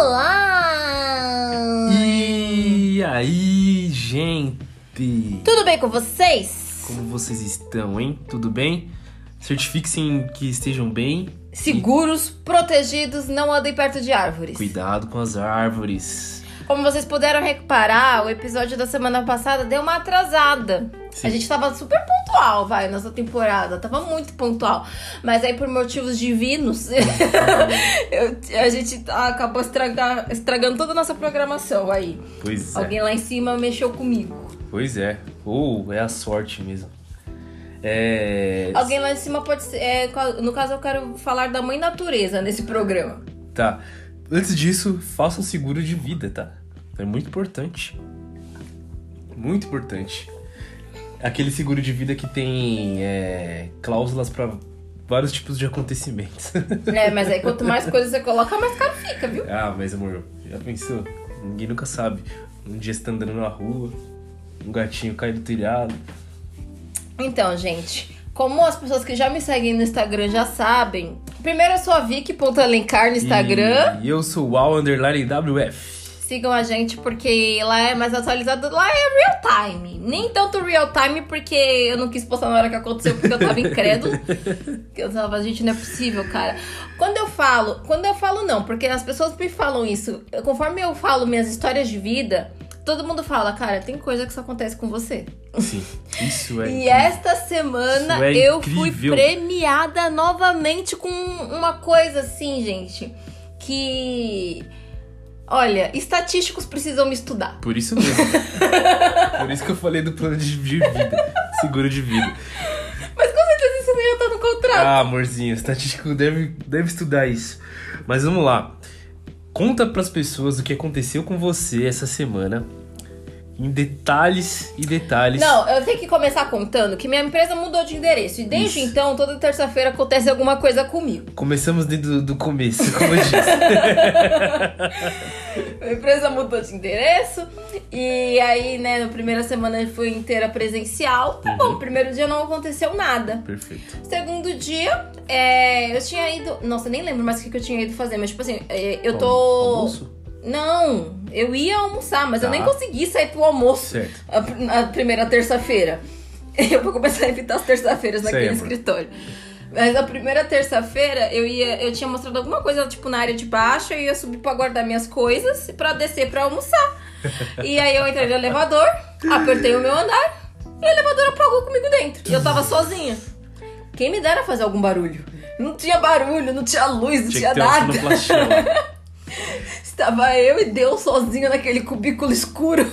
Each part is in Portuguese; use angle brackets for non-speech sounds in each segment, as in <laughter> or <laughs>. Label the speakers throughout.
Speaker 1: Olá!
Speaker 2: E aí, gente?
Speaker 1: Tudo bem com vocês?
Speaker 2: Como vocês estão, hein? Tudo bem? Certifiquem que estejam bem.
Speaker 1: Seguros, protegidos, não andem perto de árvores.
Speaker 2: Cuidado com as árvores.
Speaker 1: Como vocês puderam reparar, o episódio da semana passada deu uma atrasada.
Speaker 2: Sim.
Speaker 1: A gente tava super pontual, vai, nessa temporada. Tava muito pontual. Mas aí, por motivos divinos, <laughs> eu- a gente acabou estragar- estragando toda a nossa programação aí.
Speaker 2: Pois é.
Speaker 1: Alguém lá em cima mexeu comigo.
Speaker 2: Pois é. Ou é a sorte mesmo. É.
Speaker 1: Alguém lá em cima pode ser. é, no caso, eu quero falar da mãe natureza nesse programa.
Speaker 2: Tá. Antes disso, faça um seguro de vida, tá? É muito importante. Muito importante. Aquele seguro de vida que tem é, cláusulas pra vários tipos de acontecimentos. <laughs>
Speaker 1: É, mas aí quanto mais coisa você coloca, mais caro fica, viu?
Speaker 2: ah, mas amor, já pensou? Ninguém nunca sabe. Um dia você tá andando na rua, um gatinho cai do telhado.
Speaker 1: Então, gente, como as pessoas que já me seguem no Instagram já sabem, primeiro eu sou a Vicky.alencar no Instagram.
Speaker 2: E eu sou o Al Underline WF.
Speaker 1: Sigam a gente porque lá é mais atualizado, lá é real time. Nem tanto real time porque eu não quis postar na hora que aconteceu porque eu tava <laughs> incrédulo. Eu tava, gente, não é possível, cara. Quando eu falo, quando eu falo não, porque as pessoas me falam isso, conforme eu falo minhas histórias de vida, todo mundo fala, cara, tem coisa que só acontece com você.
Speaker 2: Sim, isso é. <laughs>
Speaker 1: E
Speaker 2: incrível.
Speaker 1: esta semana
Speaker 2: é
Speaker 1: eu fui premiada novamente com uma coisa assim, gente, que. Olha, estatísticos precisam me estudar.
Speaker 2: Por isso mesmo. Por isso que eu falei do plano de vida. Seguro de vida.
Speaker 1: Mas com certeza isso não ia estar no contrato.
Speaker 2: Ah, amorzinho, estatístico deve, deve estudar isso. Mas vamos lá. Conta pras pessoas o que aconteceu com você essa semana. Em detalhes e detalhes.
Speaker 1: Não, eu tenho que começar contando que minha empresa mudou de endereço. E desde
Speaker 2: Isso.
Speaker 1: então, toda terça-feira acontece alguma coisa comigo.
Speaker 2: Começamos do, do começo, como eu disse. <laughs>
Speaker 1: A empresa mudou de endereço. E aí, né, na primeira semana foi inteira presencial. Tá
Speaker 2: Uhum.
Speaker 1: bom, primeiro dia não aconteceu nada.
Speaker 2: Perfeito.
Speaker 1: Segundo dia, é, eu tinha ido. Nossa, nem lembro mais o que que eu tinha ido fazer, mas tipo assim, é, eu tô.
Speaker 2: Almoço?
Speaker 1: Não, eu ia almoçar, mas eu
Speaker 2: Tá.
Speaker 1: nem consegui sair pro almoço a, na primeira terça-feira. <laughs> Eu vou começar a evitar as terça-feiras naquele
Speaker 2: amor.
Speaker 1: escritório. Mas a primeira terça-feira eu ia, eu tinha mostrado alguma coisa tipo na área de baixo, eu ia subir pra guardar minhas coisas pra descer pra almoçar. <laughs> e aí eu entrei no elevador, apertei o meu andar e o elevador apagou comigo dentro. E eu tava sozinha. Quem me dera fazer algum barulho? Não tinha barulho, não tinha luz, não
Speaker 2: Tinha
Speaker 1: tinha, nada. <laughs> Estava eu e Deus sozinho naquele cubículo escuro.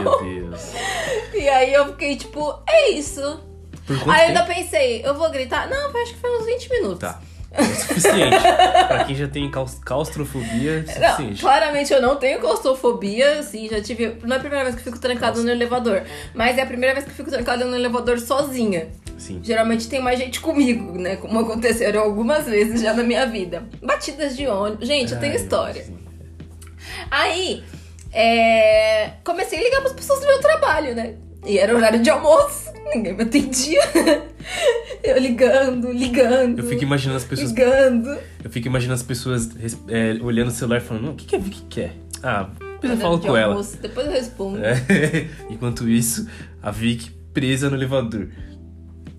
Speaker 2: Meu Deus. <laughs>
Speaker 1: e aí eu fiquei tipo, é isso.
Speaker 2: Por quanto
Speaker 1: Aí eu ainda pensei, eu vou gritar? Não, acho que foi uns 20 minutos.
Speaker 2: Tá. É o suficiente. <laughs> pra quem já tem claustrofobia, é
Speaker 1: Não,
Speaker 2: suficiente.
Speaker 1: claramente eu não tenho claustrofobia, assim, já tive. Não é a primeira vez que eu fico trancada no elevador, mas é a primeira vez que eu fico trancada no elevador sozinha.
Speaker 2: Sim.
Speaker 1: Geralmente tem mais gente comigo, né? Como aconteceram algumas vezes já na minha vida. Batidas de ônibus. Gente, eu tenho
Speaker 2: Ai,
Speaker 1: história.
Speaker 2: sim.
Speaker 1: Aí, é, comecei a ligar para as pessoas do meu trabalho, né? E era horário de almoço, ninguém me atendia. <laughs> Eu ligando, ligando.
Speaker 2: Eu fico imaginando as pessoas
Speaker 1: ligando.
Speaker 2: Eu fico imaginando as pessoas é, olhando o celular e falando, "Não, o que, que a Vicky quer? Ah, depois eu falo
Speaker 1: de
Speaker 2: com ela.
Speaker 1: almoço, Depois eu respondo.
Speaker 2: É. <laughs> Enquanto isso, a Vicky presa no elevador.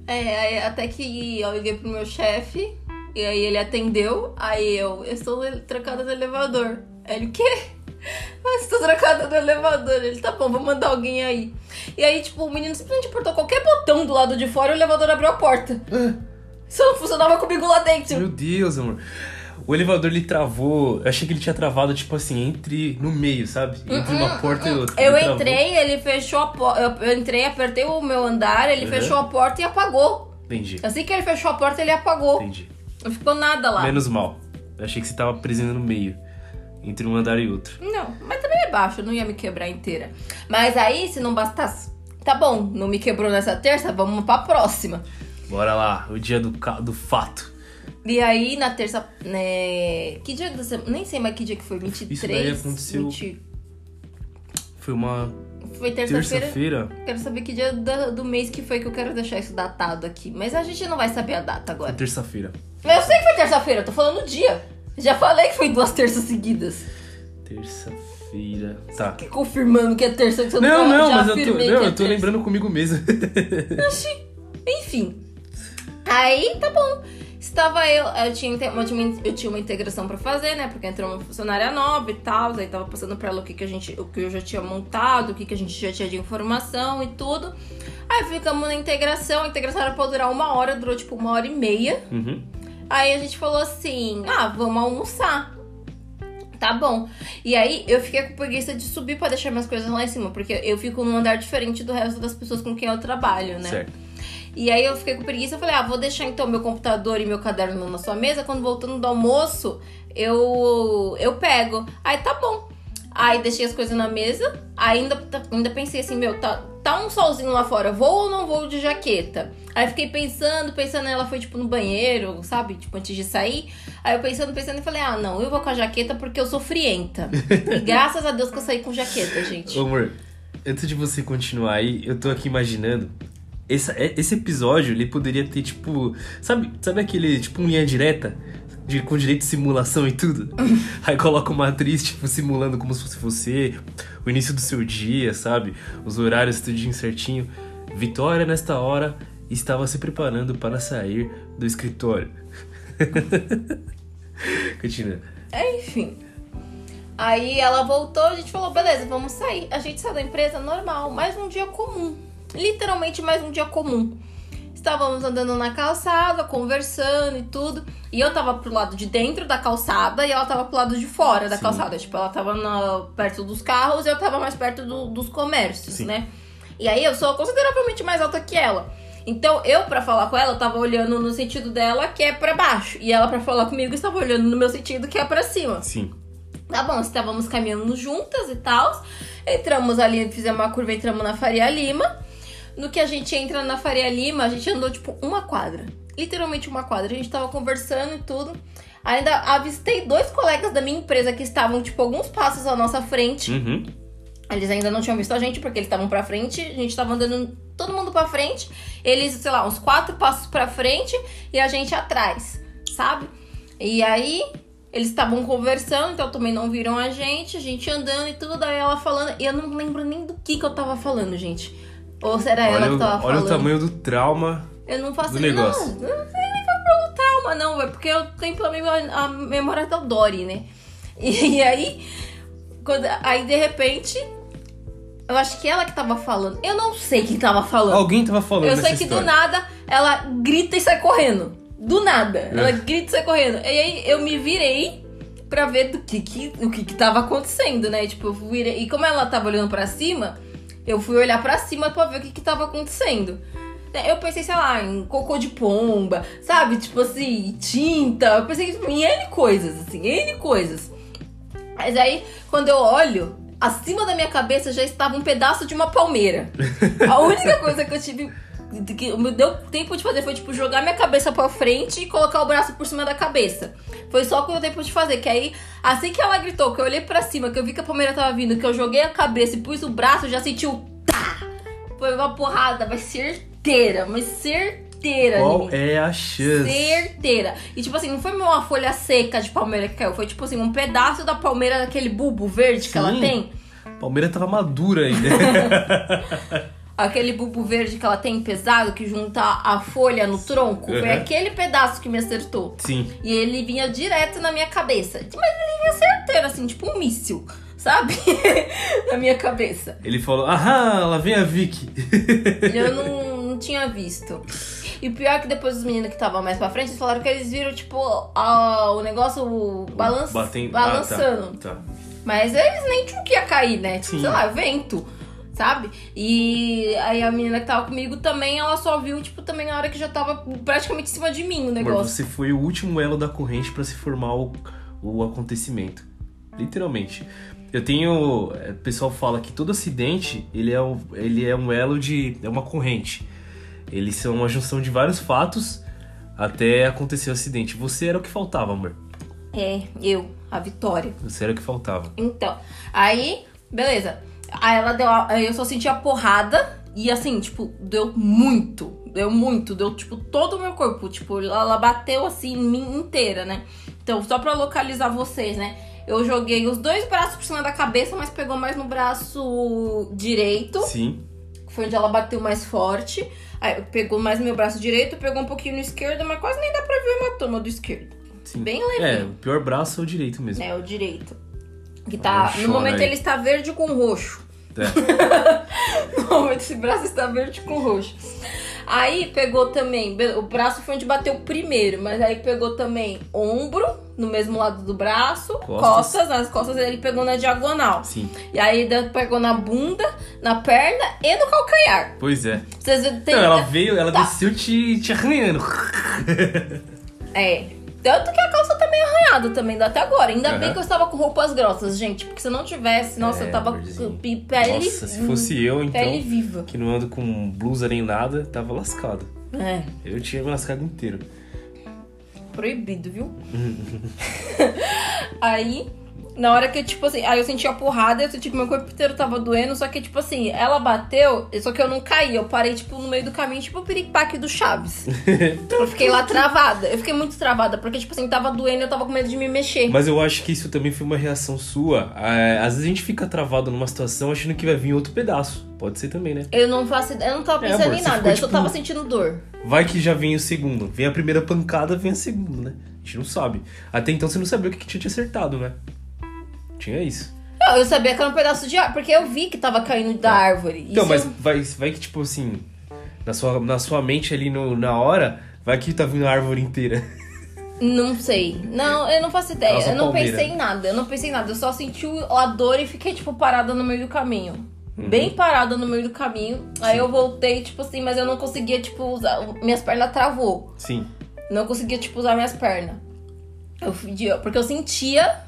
Speaker 1: É, até que eu liguei pro meu chefe, e aí ele atendeu, aí eu, eu estou trancada no elevador. Aí ele, o quê? Eu estou trancada no elevador. Ele, tá bom, vou mandar alguém aí. E aí, tipo, o menino simplesmente apertou qualquer botão do lado de fora e o elevador abriu a porta. Isso não funcionava comigo lá dentro.
Speaker 2: Meu Deus, amor. O elevador ele travou. Eu achei que ele tinha travado, tipo assim, entre. no meio, sabe? Entre uma porta e outra.
Speaker 1: Eu
Speaker 2: Ele travou.
Speaker 1: entrei, ele fechou a porta. Eu, eu entrei, apertei o meu andar, ele
Speaker 2: Uhum.
Speaker 1: fechou a porta e apagou.
Speaker 2: Entendi.
Speaker 1: Assim que ele fechou a porta, ele apagou.
Speaker 2: Entendi.
Speaker 1: Não ficou nada lá.
Speaker 2: Menos mal. Eu achei que você tava preso no meio. Entre um andar e outro.
Speaker 1: Não, mas também é baixo, não ia me quebrar inteira. Mas aí, se não bastasse, tá bom, não me quebrou nessa terça, vamos pra próxima.
Speaker 2: Bora lá, o dia do, do fato.
Speaker 1: E aí, na terça, né, que dia da semana, nem sei mais que dia que foi, 23?
Speaker 2: Isso daí aconteceu-
Speaker 1: 20
Speaker 2: Foi uma
Speaker 1: Foi terça-feira.
Speaker 2: terça-feira.
Speaker 1: Quero saber que dia da- do mês que foi que eu quero deixar isso datado aqui. Mas a gente não vai saber a data agora.
Speaker 2: terça-feira.
Speaker 1: Mas eu sei que foi terça-feira, eu tô falando o dia. Já falei que foi duas terças seguidas.
Speaker 2: Terça-feira. Tá.
Speaker 1: Que confirmando que é terça que você
Speaker 2: Não, não,
Speaker 1: já
Speaker 2: mas eu tô, não,
Speaker 1: é
Speaker 2: eu tô lembrando comigo mesmo.
Speaker 1: Enfim. Aí, tá bom. Estava eu, eu tinha, eu tinha, uma- eu tinha uma integração pra fazer, né? Porque entrou uma funcionária nova e tal. Aí tava passando pra ela o que, que a gente, o que eu já tinha montado, o que, que a gente já tinha de informação e tudo. Aí ficamos na integração. A integração era pra durar uma hora, durou tipo uma hora e meia.
Speaker 2: Uhum.
Speaker 1: Aí a gente falou assim: ah, vamos almoçar. Tá bom. E aí eu fiquei com preguiça de subir pra deixar minhas coisas lá em cima, porque eu fico num andar diferente do resto das pessoas com quem eu trabalho, né?
Speaker 2: Certo.
Speaker 1: E aí eu fiquei com preguiça e falei, ah, vou deixar então meu computador e meu caderno na sua mesa, quando voltando do almoço, eu eu pego. Aí tá bom. Aí deixei as coisas na mesa, ainda, ainda pensei assim, meu, tá, tá um solzinho lá fora, vou ou não vou de jaqueta? Aí fiquei pensando, pensando, ela foi tipo no banheiro, sabe? Tipo, antes de sair. Aí eu pensando, pensando e falei, ah, não, eu vou com a jaqueta porque eu sou frienta. e graças a Deus que eu saí com jaqueta, gente.
Speaker 2: Ô, amor, antes de você continuar aí, eu tô aqui imaginando. Esse, esse episódio, ele poderia ter, tipo. Sabe, sabe aquele, tipo, um linha direta? De, com direito de simulação e tudo? <laughs> aí coloca uma atriz, tipo, simulando como se fosse você, o início do seu dia, sabe? Os horários, tudinho certinho. Vitória, nesta hora, estava se preparando para sair do escritório. <laughs> Continua.
Speaker 1: Enfim. Aí ela voltou, a gente falou, beleza, vamos sair. A gente saiu da empresa normal, mais um dia comum. Literalmente mais um dia comum. Estávamos andando na calçada, conversando e tudo. E eu tava pro lado de dentro da calçada e ela tava pro lado de fora da
Speaker 2: Sim.
Speaker 1: calçada. Tipo, ela tava na- perto dos carros e eu tava mais perto do- dos comércios,
Speaker 2: Sim.
Speaker 1: né? E aí eu sou consideravelmente mais alta que ela. Então eu, pra falar com ela, eu tava olhando no sentido dela, que é pra baixo. E ela, pra falar comigo, estava olhando no meu sentido, que é pra cima.
Speaker 2: Sim.
Speaker 1: Tá bom, estávamos caminhando juntas e tal. Entramos ali, fizemos uma curva, entramos na Faria Lima. No que a gente entra na Faria Lima, a gente andou tipo uma quadra. Literalmente uma quadra. A gente tava conversando e tudo. Ainda avistei dois colegas da minha empresa que estavam, tipo, alguns passos à nossa frente.
Speaker 2: Uhum.
Speaker 1: Eles ainda não tinham visto a gente porque eles estavam pra frente. A gente tava andando todo mundo pra frente. Eles, sei lá, uns quatro passos pra frente e a gente atrás, sabe? E aí eles estavam conversando, então também não viram a gente, a gente andando e tudo. Aí ela falando, e eu não lembro nem do que que eu tava falando, gente. Ou será ela
Speaker 2: Olha,
Speaker 1: que
Speaker 2: o-
Speaker 1: tava
Speaker 2: olha
Speaker 1: falando?
Speaker 2: o tamanho do trauma.
Speaker 1: Eu não faço
Speaker 2: do negócio.
Speaker 1: Não, não sei nem pelo trauma, não, é porque eu tenho memória, a memória da Dory, né? <laughs> E, aí, quando, aí de repente, eu acho que ela que tava falando. Eu não sei quem tava falando.
Speaker 2: Alguém tava falando
Speaker 1: eu sei que
Speaker 2: história.
Speaker 1: do nada ela grita e sai correndo. Do nada.
Speaker 2: É.
Speaker 1: Ela grita e sai correndo. E aí eu me virei pra ver do que, que, o que, que tava acontecendo, né? Tipo, eu virei. E como ela tava olhando pra cima, eu fui olhar pra cima pra ver o que, que tava acontecendo. Eu pensei, sei lá, em cocô de pomba, sabe? Tipo assim, tinta. Eu pensei em N coisas, assim, N coisas. Mas aí, quando eu olho, acima da minha cabeça já estava um pedaço de uma palmeira. A única coisa que eu tive. Que me deu tempo de fazer foi, tipo, jogar minha cabeça pra frente e colocar o braço por cima da cabeça. Foi só o que eu tempo de fazer. Que aí, assim que ela gritou, que eu olhei pra cima, que eu vi que a palmeira tava vindo, que eu joguei a cabeça e pus o braço, eu já senti o tá! Foi uma porrada, mas certeira, mas certeira.
Speaker 2: Qual
Speaker 1: menina.
Speaker 2: é a chance?
Speaker 1: Certeira. E tipo assim, não foi uma folha seca de palmeira que caiu, foi tipo assim, um pedaço da palmeira daquele bulbo verde que ela
Speaker 2: Sim.
Speaker 1: tem.
Speaker 2: Palmeira tava madura ainda. <laughs>
Speaker 1: Aquele bulbo verde que ela tem pesado, que junta a folha no tronco. Foi
Speaker 2: Uhum.
Speaker 1: aquele pedaço que me acertou.
Speaker 2: Sim.
Speaker 1: E ele vinha direto na minha cabeça. Mas ele vinha certeiro, assim, tipo um míssil, sabe? <laughs> na minha cabeça.
Speaker 2: Ele falou, aham, lá vem a Vicky. <laughs>
Speaker 1: Eu não, <laughs> não tinha visto. E o pior é que depois os meninos que estavam mais pra frente, eles falaram que eles viram, tipo, a- o negócio balan
Speaker 2: Batem-
Speaker 1: balançando.
Speaker 2: Ah, tá. tá.
Speaker 1: Mas eles nem tinham que ia cair, né? Tipo,
Speaker 2: Sim.
Speaker 1: sei lá, vento, sabe? E aí a menina que tava comigo também, ela só viu, tipo, também na hora que já tava praticamente em cima de mim o
Speaker 2: Amor,
Speaker 1: negócio.
Speaker 2: você foi o último elo da corrente pra se formar o, o acontecimento. Literalmente. Eu tenho. é, O pessoal fala que todo acidente ele é, um, ele é um elo de. é uma corrente. Eles são uma junção de vários fatos até acontecer o acidente. Você era o que faltava, amor.
Speaker 1: É, eu, a Vitória.
Speaker 2: Você era o que faltava.
Speaker 1: Então, aí, beleza. Aí ela deu. Aí eu só senti a porrada. E assim, tipo, deu muito. Deu muito. Deu, tipo, todo o meu corpo. Tipo, ela bateu assim em mim inteira, né? Então, só pra localizar vocês, né? Eu joguei os dois braços por cima da cabeça, mas pegou mais no braço direito,
Speaker 2: Sim.
Speaker 1: foi onde ela bateu mais forte. Aí pegou mais no meu braço direito, pegou um pouquinho no esquerdo, mas quase nem dá pra ver o hematoma do esquerdo.
Speaker 2: Sim.
Speaker 1: Bem
Speaker 2: É,
Speaker 1: levinho.
Speaker 2: o pior braço é o direito mesmo.
Speaker 1: É, o direito. Que tá. No momento
Speaker 2: aí.
Speaker 1: ele está verde com roxo.
Speaker 2: É. <laughs>
Speaker 1: No momento esse braço está verde com roxo. Aí pegou também. O braço foi onde bateu primeiro, mas aí pegou também ombro, no mesmo lado do braço,
Speaker 2: Costas.
Speaker 1: costas, nas costas ele pegou na diagonal.
Speaker 2: Sim.
Speaker 1: E aí pegou na bunda, na perna e no calcanhar.
Speaker 2: Pois é.
Speaker 1: Vocês
Speaker 2: ela veio, ela
Speaker 1: Tá.
Speaker 2: desceu te, te arranhando. <laughs>
Speaker 1: É. Tanto que a calça tá meio arranhada também, até agora. Ainda bem
Speaker 2: Aham.
Speaker 1: que eu estava com roupas grossas, gente. Porque se eu não tivesse, nossa,
Speaker 2: É,
Speaker 1: eu tava com pele.
Speaker 2: Nossa, se fosse eu, então,
Speaker 1: Pele viva.
Speaker 2: que não ando com blusa nem nada, tava lascado.
Speaker 1: É.
Speaker 2: Eu tinha me lascado inteiro.
Speaker 1: Proibido, viu? <laughs> aí, na hora que, tipo assim, aí eu senti a porrada, eu senti que meu corpo inteiro tava doendo, só que, tipo assim, ela bateu, só que eu não caí, eu parei, tipo, no meio do caminho, tipo o piripaque do Chaves. <laughs> eu fiquei lá travada, eu fiquei muito travada, porque, tipo assim, tava doendo, eu tava com medo de me mexer.
Speaker 2: Mas eu acho que isso também foi uma reação sua. É, às vezes a gente fica travado numa situação achando que vai vir outro pedaço. Pode ser também, né?
Speaker 1: Eu não faço ideia, eu não tava
Speaker 2: É,
Speaker 1: pensando
Speaker 2: amor,
Speaker 1: em nada,
Speaker 2: ficou,
Speaker 1: eu só
Speaker 2: tipo,
Speaker 1: tava sentindo dor.
Speaker 2: Vai que já vem o segundo. Vem a primeira pancada, vem a segunda, né? A gente não sabe. Até então você não sabia o que, que tinha te acertado, né? Tinha isso.
Speaker 1: Não, eu sabia que era um pedaço de árvore, porque eu vi que tava caindo da árvore.
Speaker 2: Então, mas
Speaker 1: eu-
Speaker 2: vai, vai que, tipo assim, na sua, na sua mente ali no, na hora, vai que tá vindo a árvore inteira.
Speaker 1: Não sei. Não, eu não faço ideia.
Speaker 2: Nossa
Speaker 1: eu não
Speaker 2: palmeira.
Speaker 1: pensei em nada. Eu não pensei em nada. Eu só senti o- a dor e fiquei, tipo, parada no meio do caminho.
Speaker 2: Uhum.
Speaker 1: Bem parada no meio do caminho. Aí eu voltei, tipo assim, mas eu não conseguia, tipo, usar. Minhas pernas travou.
Speaker 2: Sim.
Speaker 1: Não conseguia, tipo, usar minhas pernas. Eu fui de- Porque eu sentia.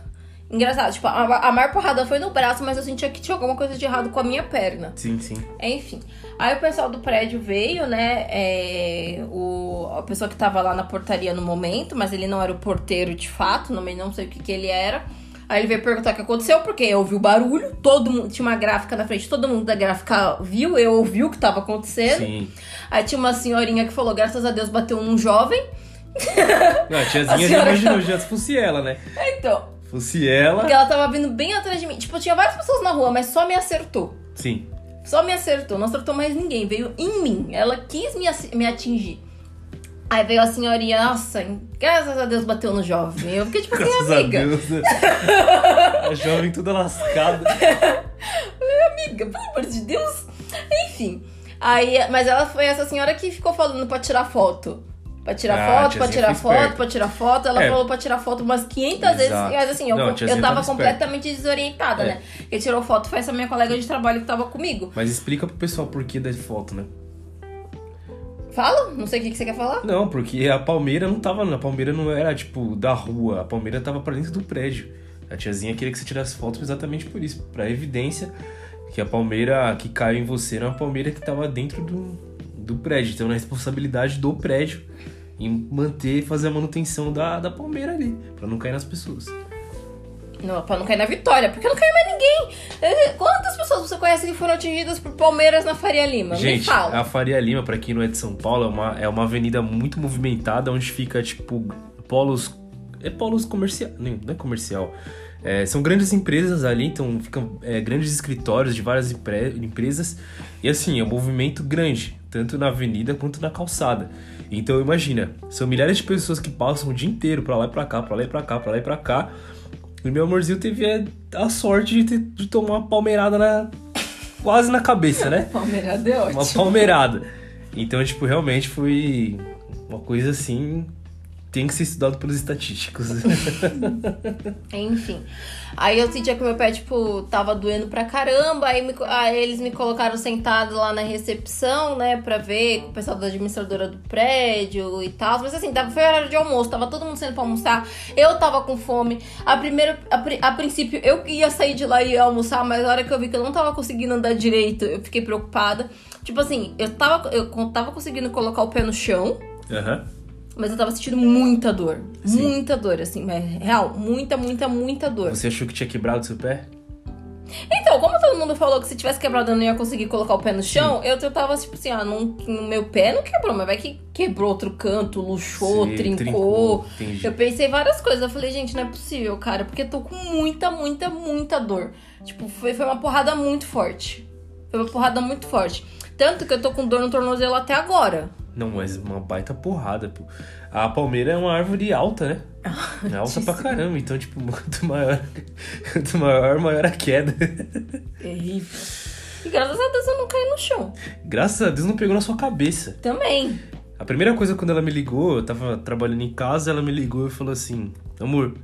Speaker 1: Engraçado, tipo, a, a maior porrada foi no braço, mas eu sentia que tinha alguma coisa de errado com a minha perna.
Speaker 2: Sim, sim.
Speaker 1: Enfim. Aí o pessoal do prédio veio, né? é, o, a pessoa que tava lá na portaria no momento, mas ele não era o porteiro de fato, não, não sei o que, que ele era. Aí ele veio perguntar o que aconteceu, porque eu ouvi o barulho, todo mundo tinha uma gráfica na frente, todo mundo da gráfica viu, eu ouvi o que tava acontecendo.
Speaker 2: Sim.
Speaker 1: Aí tinha uma senhorinha que falou: graças a Deus bateu num jovem.
Speaker 2: Não, a <laughs>
Speaker 1: A
Speaker 2: tiazinha já
Speaker 1: senhora-
Speaker 2: imaginou, já se fosse ela, né?
Speaker 1: Então,
Speaker 2: Fosse ela.
Speaker 1: porque ela tava vindo bem atrás de mim. Tipo, tinha várias pessoas na rua, mas só me acertou.
Speaker 2: Sim.
Speaker 1: Só me acertou, não acertou mais ninguém, veio em mim. Ela quis me, me atingir. Aí veio a senhorinha, nossa, graças a Deus bateu no jovem. Eu fiquei tipo assim,
Speaker 2: Graças a
Speaker 1: amiga,
Speaker 2: Deus. <laughs> a jovem toda lascada.
Speaker 1: amiga, pelo amor de Deus. Enfim. Aí, mas ela foi essa senhora que ficou falando pra tirar foto. Pra tirar
Speaker 2: Ah,
Speaker 1: foto, pra tirar foto,
Speaker 2: esperta.
Speaker 1: pra tirar foto. Ela
Speaker 2: É.
Speaker 1: falou pra tirar foto umas 500 vezes.
Speaker 2: Exato.
Speaker 1: Mas assim, eu,
Speaker 2: Não,
Speaker 1: eu tava
Speaker 2: esperta.
Speaker 1: completamente desorientada,
Speaker 2: É.
Speaker 1: né? Quem tirou foto foi essa minha colega de trabalho que tava comigo.
Speaker 2: Mas explica pro pessoal por que da foto, né?
Speaker 1: Fala? Não sei o que, que você quer falar.
Speaker 2: Não, porque a palmeira não tava. A palmeira não era, tipo, da rua. A palmeira tava pra dentro do prédio. A tiazinha queria que você tirasse fotos exatamente por isso. Pra evidência que a palmeira que caiu em você era uma palmeira que tava dentro do, do prédio. Então, na responsabilidade do prédio em manter e fazer a manutenção da, da palmeira ali. Pra não cair nas pessoas.
Speaker 1: Não, pra não cair na vitória, porque não caiu mais ninguém. Eh, Quantas pessoas você conhece que foram atingidas por palmeiras na Faria Lima? Me
Speaker 2: Gente,
Speaker 1: fala.
Speaker 2: a Faria Lima, pra quem não é de São Paulo, é uma, é uma avenida muito movimentada, onde fica, tipo, polos... É polos comercial... Não, não é comercial. É, são grandes empresas ali, então ficam é, grandes escritórios de várias empre- empresas. E assim, é um movimento grande, tanto na avenida quanto na calçada. Então imagina, são milhares de pessoas que passam o dia inteiro pra lá e pra cá, pra lá e pra cá, pra lá e pra cá. E meu amorzinho teve a sorte de, ter- de tomar uma palmeirada na... Quase na cabeça, né? <laughs>
Speaker 1: Palmeirada é
Speaker 2: Uma
Speaker 1: ótimo.
Speaker 2: palmeirada. Então, tipo, realmente foi uma coisa assim. Tem que ser estudado pelos estatísticos. <laughs>
Speaker 1: Enfim. Aí eu sentia que meu pé, tipo, tava doendo pra caramba. Aí, me aí eles me colocaram sentado lá na recepção, né? Pra ver com o pessoal da administradora do prédio e tal. Mas assim, tava, foi horário de almoço, tava todo mundo saindo pra almoçar. Eu tava com fome. A primeira, a, a princípio, eu ia sair de lá e ia almoçar, mas na hora que eu vi que eu não tava conseguindo andar direito, eu fiquei preocupada. Tipo assim, eu tava, eu tava conseguindo colocar o pé no chão.
Speaker 2: Aham.
Speaker 1: Mas eu tava sentindo muita dor.
Speaker 2: Sim.
Speaker 1: Muita dor, assim, mas real, muita, muita, muita dor.
Speaker 2: Você achou que tinha quebrado seu pé?
Speaker 1: Então, como todo mundo falou que se tivesse quebrado eu não ia conseguir colocar o pé no chão, eu, eu tava tipo assim, ah, não, no meu pé não quebrou, mas vai que quebrou outro canto, luxou,
Speaker 2: Sim,
Speaker 1: trincou.
Speaker 2: trincou.
Speaker 1: Eu pensei várias coisas. Eu falei, gente, não é possível, cara, porque eu tô com muita, muita, muita dor. Tipo, foi, foi uma porrada muito forte. Foi uma porrada muito forte. Tanto que eu tô com dor no tornozelo até agora.
Speaker 2: Não, mas uma baita porrada, pô. A palmeira é uma árvore alta, né? É <laughs> alta pra caramba, então, tipo, <laughs> quanto maior, quanto maior, maior a queda. <laughs>
Speaker 1: Terrível. E graças a Deus eu não caí no chão.
Speaker 2: Graças a Deus não pegou na sua cabeça.
Speaker 1: Também.
Speaker 2: A primeira coisa quando ela me ligou, eu tava trabalhando em casa, ela me ligou e falou assim: Amor,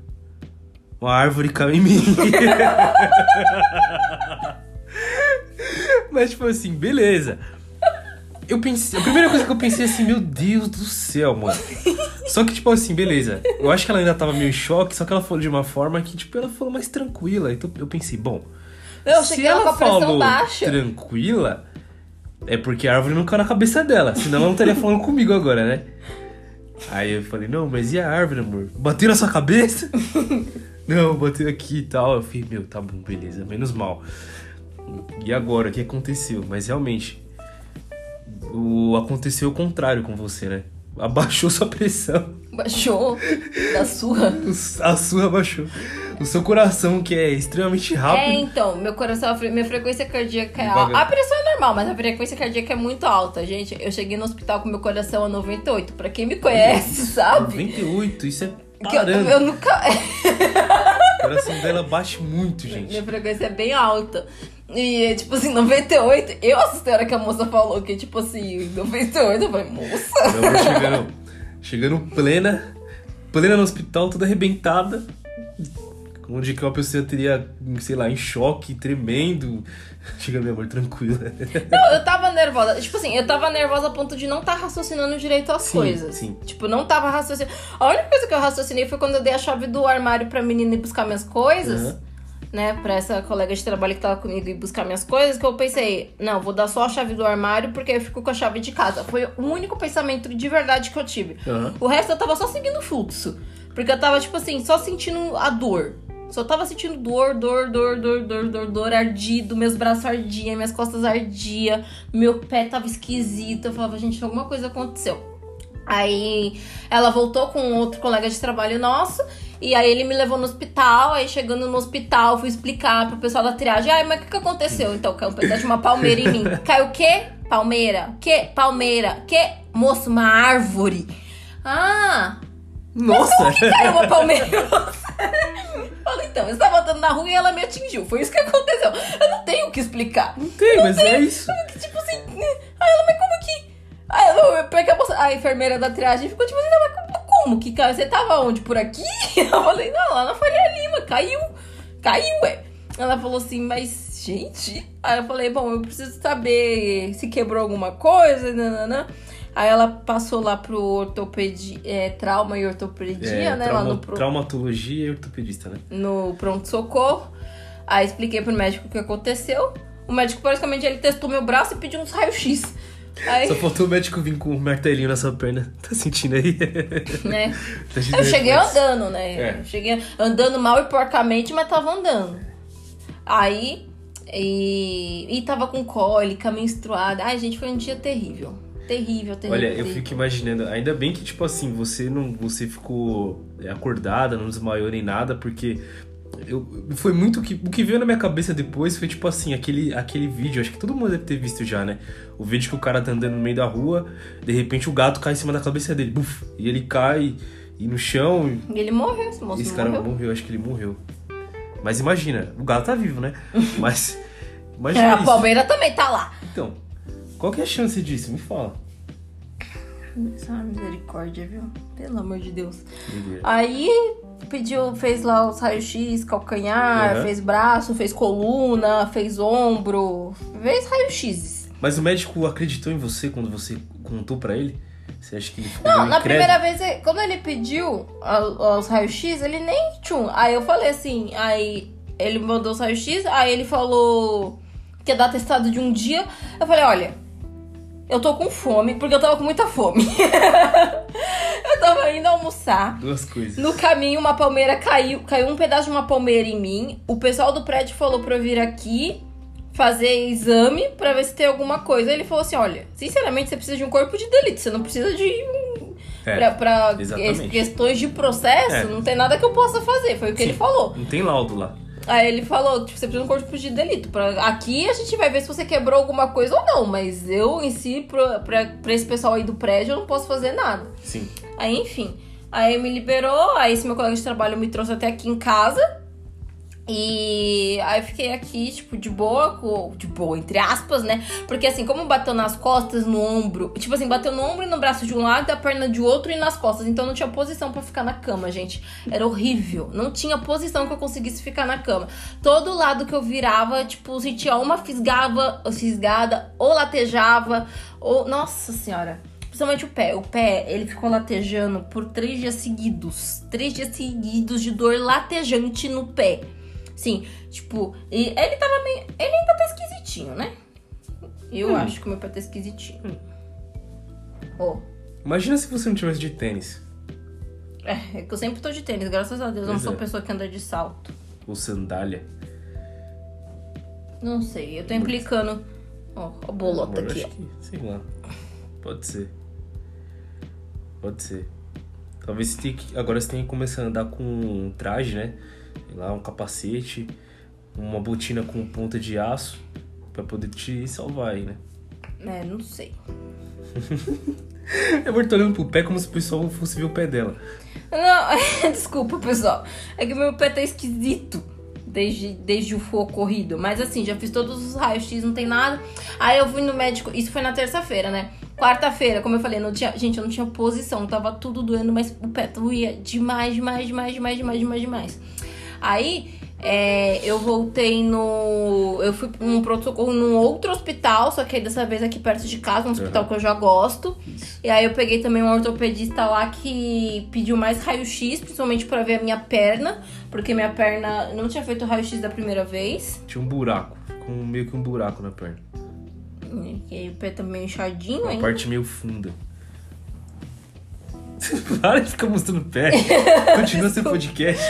Speaker 2: uma árvore caiu em mim. Mas, tipo assim, beleza. Eu pensei, a primeira coisa que eu pensei é assim, meu Deus do céu, mano. Só que, tipo assim, beleza. Eu acho que ela ainda tava meio em choque, só que ela falou de uma forma que, tipo, ela falou mais tranquila. Então eu pensei, bom.
Speaker 1: Eu
Speaker 2: se
Speaker 1: cheguei lá com
Speaker 2: ela
Speaker 1: a pressão
Speaker 2: falou
Speaker 1: baixa.
Speaker 2: tranquila, é porque a árvore não caiu na cabeça dela. Senão ela não estaria falando comigo agora, né? Aí eu falei, não, mas e a árvore, amor? Bateu na sua cabeça? não, bateu aqui e tal. Eu falei, meu, tá bom, beleza, menos mal. E agora, o que aconteceu? Mas realmente, o aconteceu o contrário com você, né? Abaixou <laughs> sua pressão.
Speaker 1: Baixou da sua.
Speaker 2: O- A sua abaixou. O seu coração, que é extremamente
Speaker 1: É,
Speaker 2: rápido.
Speaker 1: então, meu coração, minha frequência cardíaca é alta. A pressão é normal, mas a frequência cardíaca é muito alta, gente. Eu cheguei no hospital com meu coração a 98. Pra quem me conhece, sabe?
Speaker 2: 98, isso é
Speaker 1: Que eu,
Speaker 2: parando.
Speaker 1: eu nunca.
Speaker 2: O coração dela bate muito, gente.
Speaker 1: Minha frequência é bem alta. E, tipo assim, 98. Eu assustei a hora que a moça falou que, tipo assim, 98. Eu falei, moça.
Speaker 2: Amor chegando, chegando plena, plena no hospital, toda arrebentada. Onde que uma pessoa teria, sei lá, em choque, tremendo. Chega, meu amor, tranquila.
Speaker 1: Não, eu tava nervosa. Tipo assim, eu tava nervosa a ponto de não estar raciocinando direito as
Speaker 2: Sim,
Speaker 1: coisas.
Speaker 2: sim.
Speaker 1: Tipo, não tava raciocinando. A única coisa que eu raciocinei foi quando eu dei a chave do armário pra menina ir buscar minhas coisas.
Speaker 2: Aham.
Speaker 1: Né, pra essa colega de trabalho que tava comigo ir buscar minhas coisas, que eu pensei, não, vou dar só a chave do armário porque eu fico com a chave de casa. Foi o único pensamento de verdade que eu tive.
Speaker 2: Aham.
Speaker 1: O resto eu tava só seguindo o fluxo. Porque eu tava, tipo assim, só sentindo a dor. Só tava sentindo dor, dor, dor, dor, dor, dor, dor, ardido. Meus braços ardiam, minhas costas ardiam. Meu pé tava esquisito. Eu falava, gente, alguma coisa aconteceu. Aí ela voltou com outro colega de trabalho nosso. E aí ele me levou no hospital. Aí chegando no hospital, fui explicar pro pessoal da triagem. Ai, mas o que, que aconteceu? Então, caiu um pedaço de uma palmeira em mim. <laughs> Caiu o quê? Palmeira. Que? Palmeira. Que? Moço, uma árvore. Ah,
Speaker 2: Nossa!
Speaker 1: caiu uma palmeira. <laughs> Falei, então, eu estava andando na rua e ela me atingiu. Foi isso que aconteceu. Eu não tenho o que explicar.
Speaker 2: Não tem, mas é isso.
Speaker 1: Que, tipo assim, né? aí ela, mas como que. Aí eu, peguei a, moça- a enfermeira da triagem ficou tipo assim, não, mas como, que caiu? Você tava onde? Por aqui? <laughs> Eu falei, não, lá na Faria Lima, caiu. Caiu, ué. Ela falou assim, mas, gente. Aí eu falei, bom, eu preciso saber se quebrou alguma coisa, nananã. Aí ela passou lá pro ortopedia, é, trauma e ortopedia,
Speaker 2: É,
Speaker 1: né?
Speaker 2: trauma-
Speaker 1: lá no, pro-
Speaker 2: Traumatologia e ortopedista, né?
Speaker 1: no pronto-socorro. Aí expliquei pro médico o que aconteceu. O médico praticamente ele testou meu braço e pediu uns raio-x. Aí,
Speaker 2: Só faltou o médico vir com um martelinho na sua perna. Tá sentindo aí?
Speaker 1: né? <laughs>
Speaker 2: Tá sentindo
Speaker 1: Eu cheguei
Speaker 2: reflexo?
Speaker 1: andando, né?
Speaker 2: É.
Speaker 1: Eu cheguei andando mal e porcamente, mas tava andando. Aí, e, e tava com cólica, menstruada. Ai, gente, foi um dia terrível. Terrível, terrível.
Speaker 2: Olha, eu
Speaker 1: terrível.
Speaker 2: fico imaginando, ainda bem que, tipo assim, você não você ficou é, acordada, não desmaiou nem nada, porque eu, foi muito o que. O que veio na minha cabeça depois foi, tipo assim, aquele, aquele vídeo, acho que todo mundo deve ter visto já, né? O vídeo que o cara tá andando no meio da rua, de repente o gato cai em cima da cabeça dele, buf, e ele cai e no chão.
Speaker 1: E ele morreu, esse moço
Speaker 2: esse cara
Speaker 1: morreu.
Speaker 2: morreu, acho que ele morreu. Mas imagina, o gato tá vivo, né? <laughs> Mas.
Speaker 1: É,
Speaker 2: Imagina
Speaker 1: a
Speaker 2: isso.
Speaker 1: palmeira também tá lá.
Speaker 2: Então, qual que é a chance disso? Me fala.
Speaker 1: Ah, misericórdia, viu? Pelo amor de Deus. Aí pediu, fez lá os raio-x, calcanhar,
Speaker 2: Aham.
Speaker 1: fez braço, fez coluna, fez ombro, fez raio-x.
Speaker 2: Mas o médico acreditou em você quando você contou pra ele? Você acha que ele ficou
Speaker 1: Não, na primeira vez, quando ele pediu os raios-x, ele nem tchum. Aí eu falei assim, aí ele mandou os raios-x, aí ele falou que ia dar testado de um dia. Eu falei, olha, Eu tô com fome, porque eu tava com muita fome. <laughs> eu tava indo almoçar.
Speaker 2: Duas coisas.
Speaker 1: No caminho, uma palmeira caiu. Caiu um pedaço de uma palmeira em mim. O pessoal do prédio falou pra eu vir aqui fazer exame pra ver se tem alguma coisa. Ele falou assim: olha, sinceramente, você precisa de um corpo de delito. Você não precisa de. um-
Speaker 2: É,
Speaker 1: pra pra questões de processo,
Speaker 2: É.
Speaker 1: não tem nada que eu possa fazer. Foi o que
Speaker 2: Sim.
Speaker 1: ele falou.
Speaker 2: Não tem laudo lá.
Speaker 1: Aí ele falou, tipo, você precisa de um corpo de delito. Pra... Aqui a gente vai ver se você quebrou alguma coisa ou não, mas eu em si, pra, pra, pra esse pessoal aí do prédio, eu não posso fazer nada.
Speaker 2: Sim.
Speaker 1: Aí, enfim. Aí me liberou, aí esse meu colega de trabalho me trouxe até aqui em casa. E aí eu fiquei aqui, tipo, de boa, de boa, entre aspas, né? Porque assim, como bateu nas costas, no ombro, tipo assim, bateu no ombro e no braço de um lado, a perna de outro e nas costas. Então não tinha posição pra ficar na cama, gente. Era horrível. Não tinha posição que eu conseguisse ficar na cama. Todo lado que eu virava, tipo, sentia uma fisgava, fisgada, ou latejava, ou. Nossa senhora. Principalmente o pé. O pé, ele ficou latejando por três dias seguidos. Três dias seguidos de dor latejante no pé. Sim, tipo, e ele tava meio. Ele ainda tá esquisitinho, né? Eu
Speaker 2: Hum.
Speaker 1: acho que o meu pé tá esquisitinho. Ó.
Speaker 2: Imagina se você não tivesse de tênis.
Speaker 1: É, é que eu sempre tô de tênis, graças a Deus. Eu não sou
Speaker 2: é.
Speaker 1: pessoa que anda de salto.
Speaker 2: Ou sandália.
Speaker 1: Não sei, eu tô implicando. Ó, a bolota
Speaker 2: Amor,
Speaker 1: aqui,
Speaker 2: acho que, sei lá. Pode ser. Pode ser. Talvez você tenha que, agora você tenha que começar a andar com um traje, né? Lá, um capacete, uma botina com ponta de aço pra poder te salvar aí, né?
Speaker 1: É, não sei. <laughs>
Speaker 2: Eu tô olhando pro pé como se o pessoal fosse ver o pé dela.
Speaker 1: Não, <laughs> desculpa, pessoal. É que meu pé tá esquisito desde, desde o ocorrido. Mas assim, já fiz todos os raios-x, não tem nada. Aí eu fui no médico, isso foi na terça-feira, né? Quarta-feira, como eu falei, não tinha, gente, eu não tinha posição, tava tudo doendo, mas o pé doía demais, demais, demais, demais, demais, demais, demais. Aí, é, eu voltei no. Eu fui um pronto-socorro num outro hospital, só que dessa vez aqui perto de casa, um hospital
Speaker 2: Uhum.
Speaker 1: que eu já gosto.
Speaker 2: Isso.
Speaker 1: E aí eu peguei também um ortopedista lá que pediu mais raio-x, principalmente pra ver a minha perna, porque minha perna não tinha feito raio-x da primeira vez.
Speaker 2: Tinha um buraco. Com meio que um buraco na perna.
Speaker 1: E o pé tá meio inchadinho
Speaker 2: Uma
Speaker 1: ainda.
Speaker 2: parte meio funda. <laughs> Para de ficar mostrando o pé. Continua seu podcast.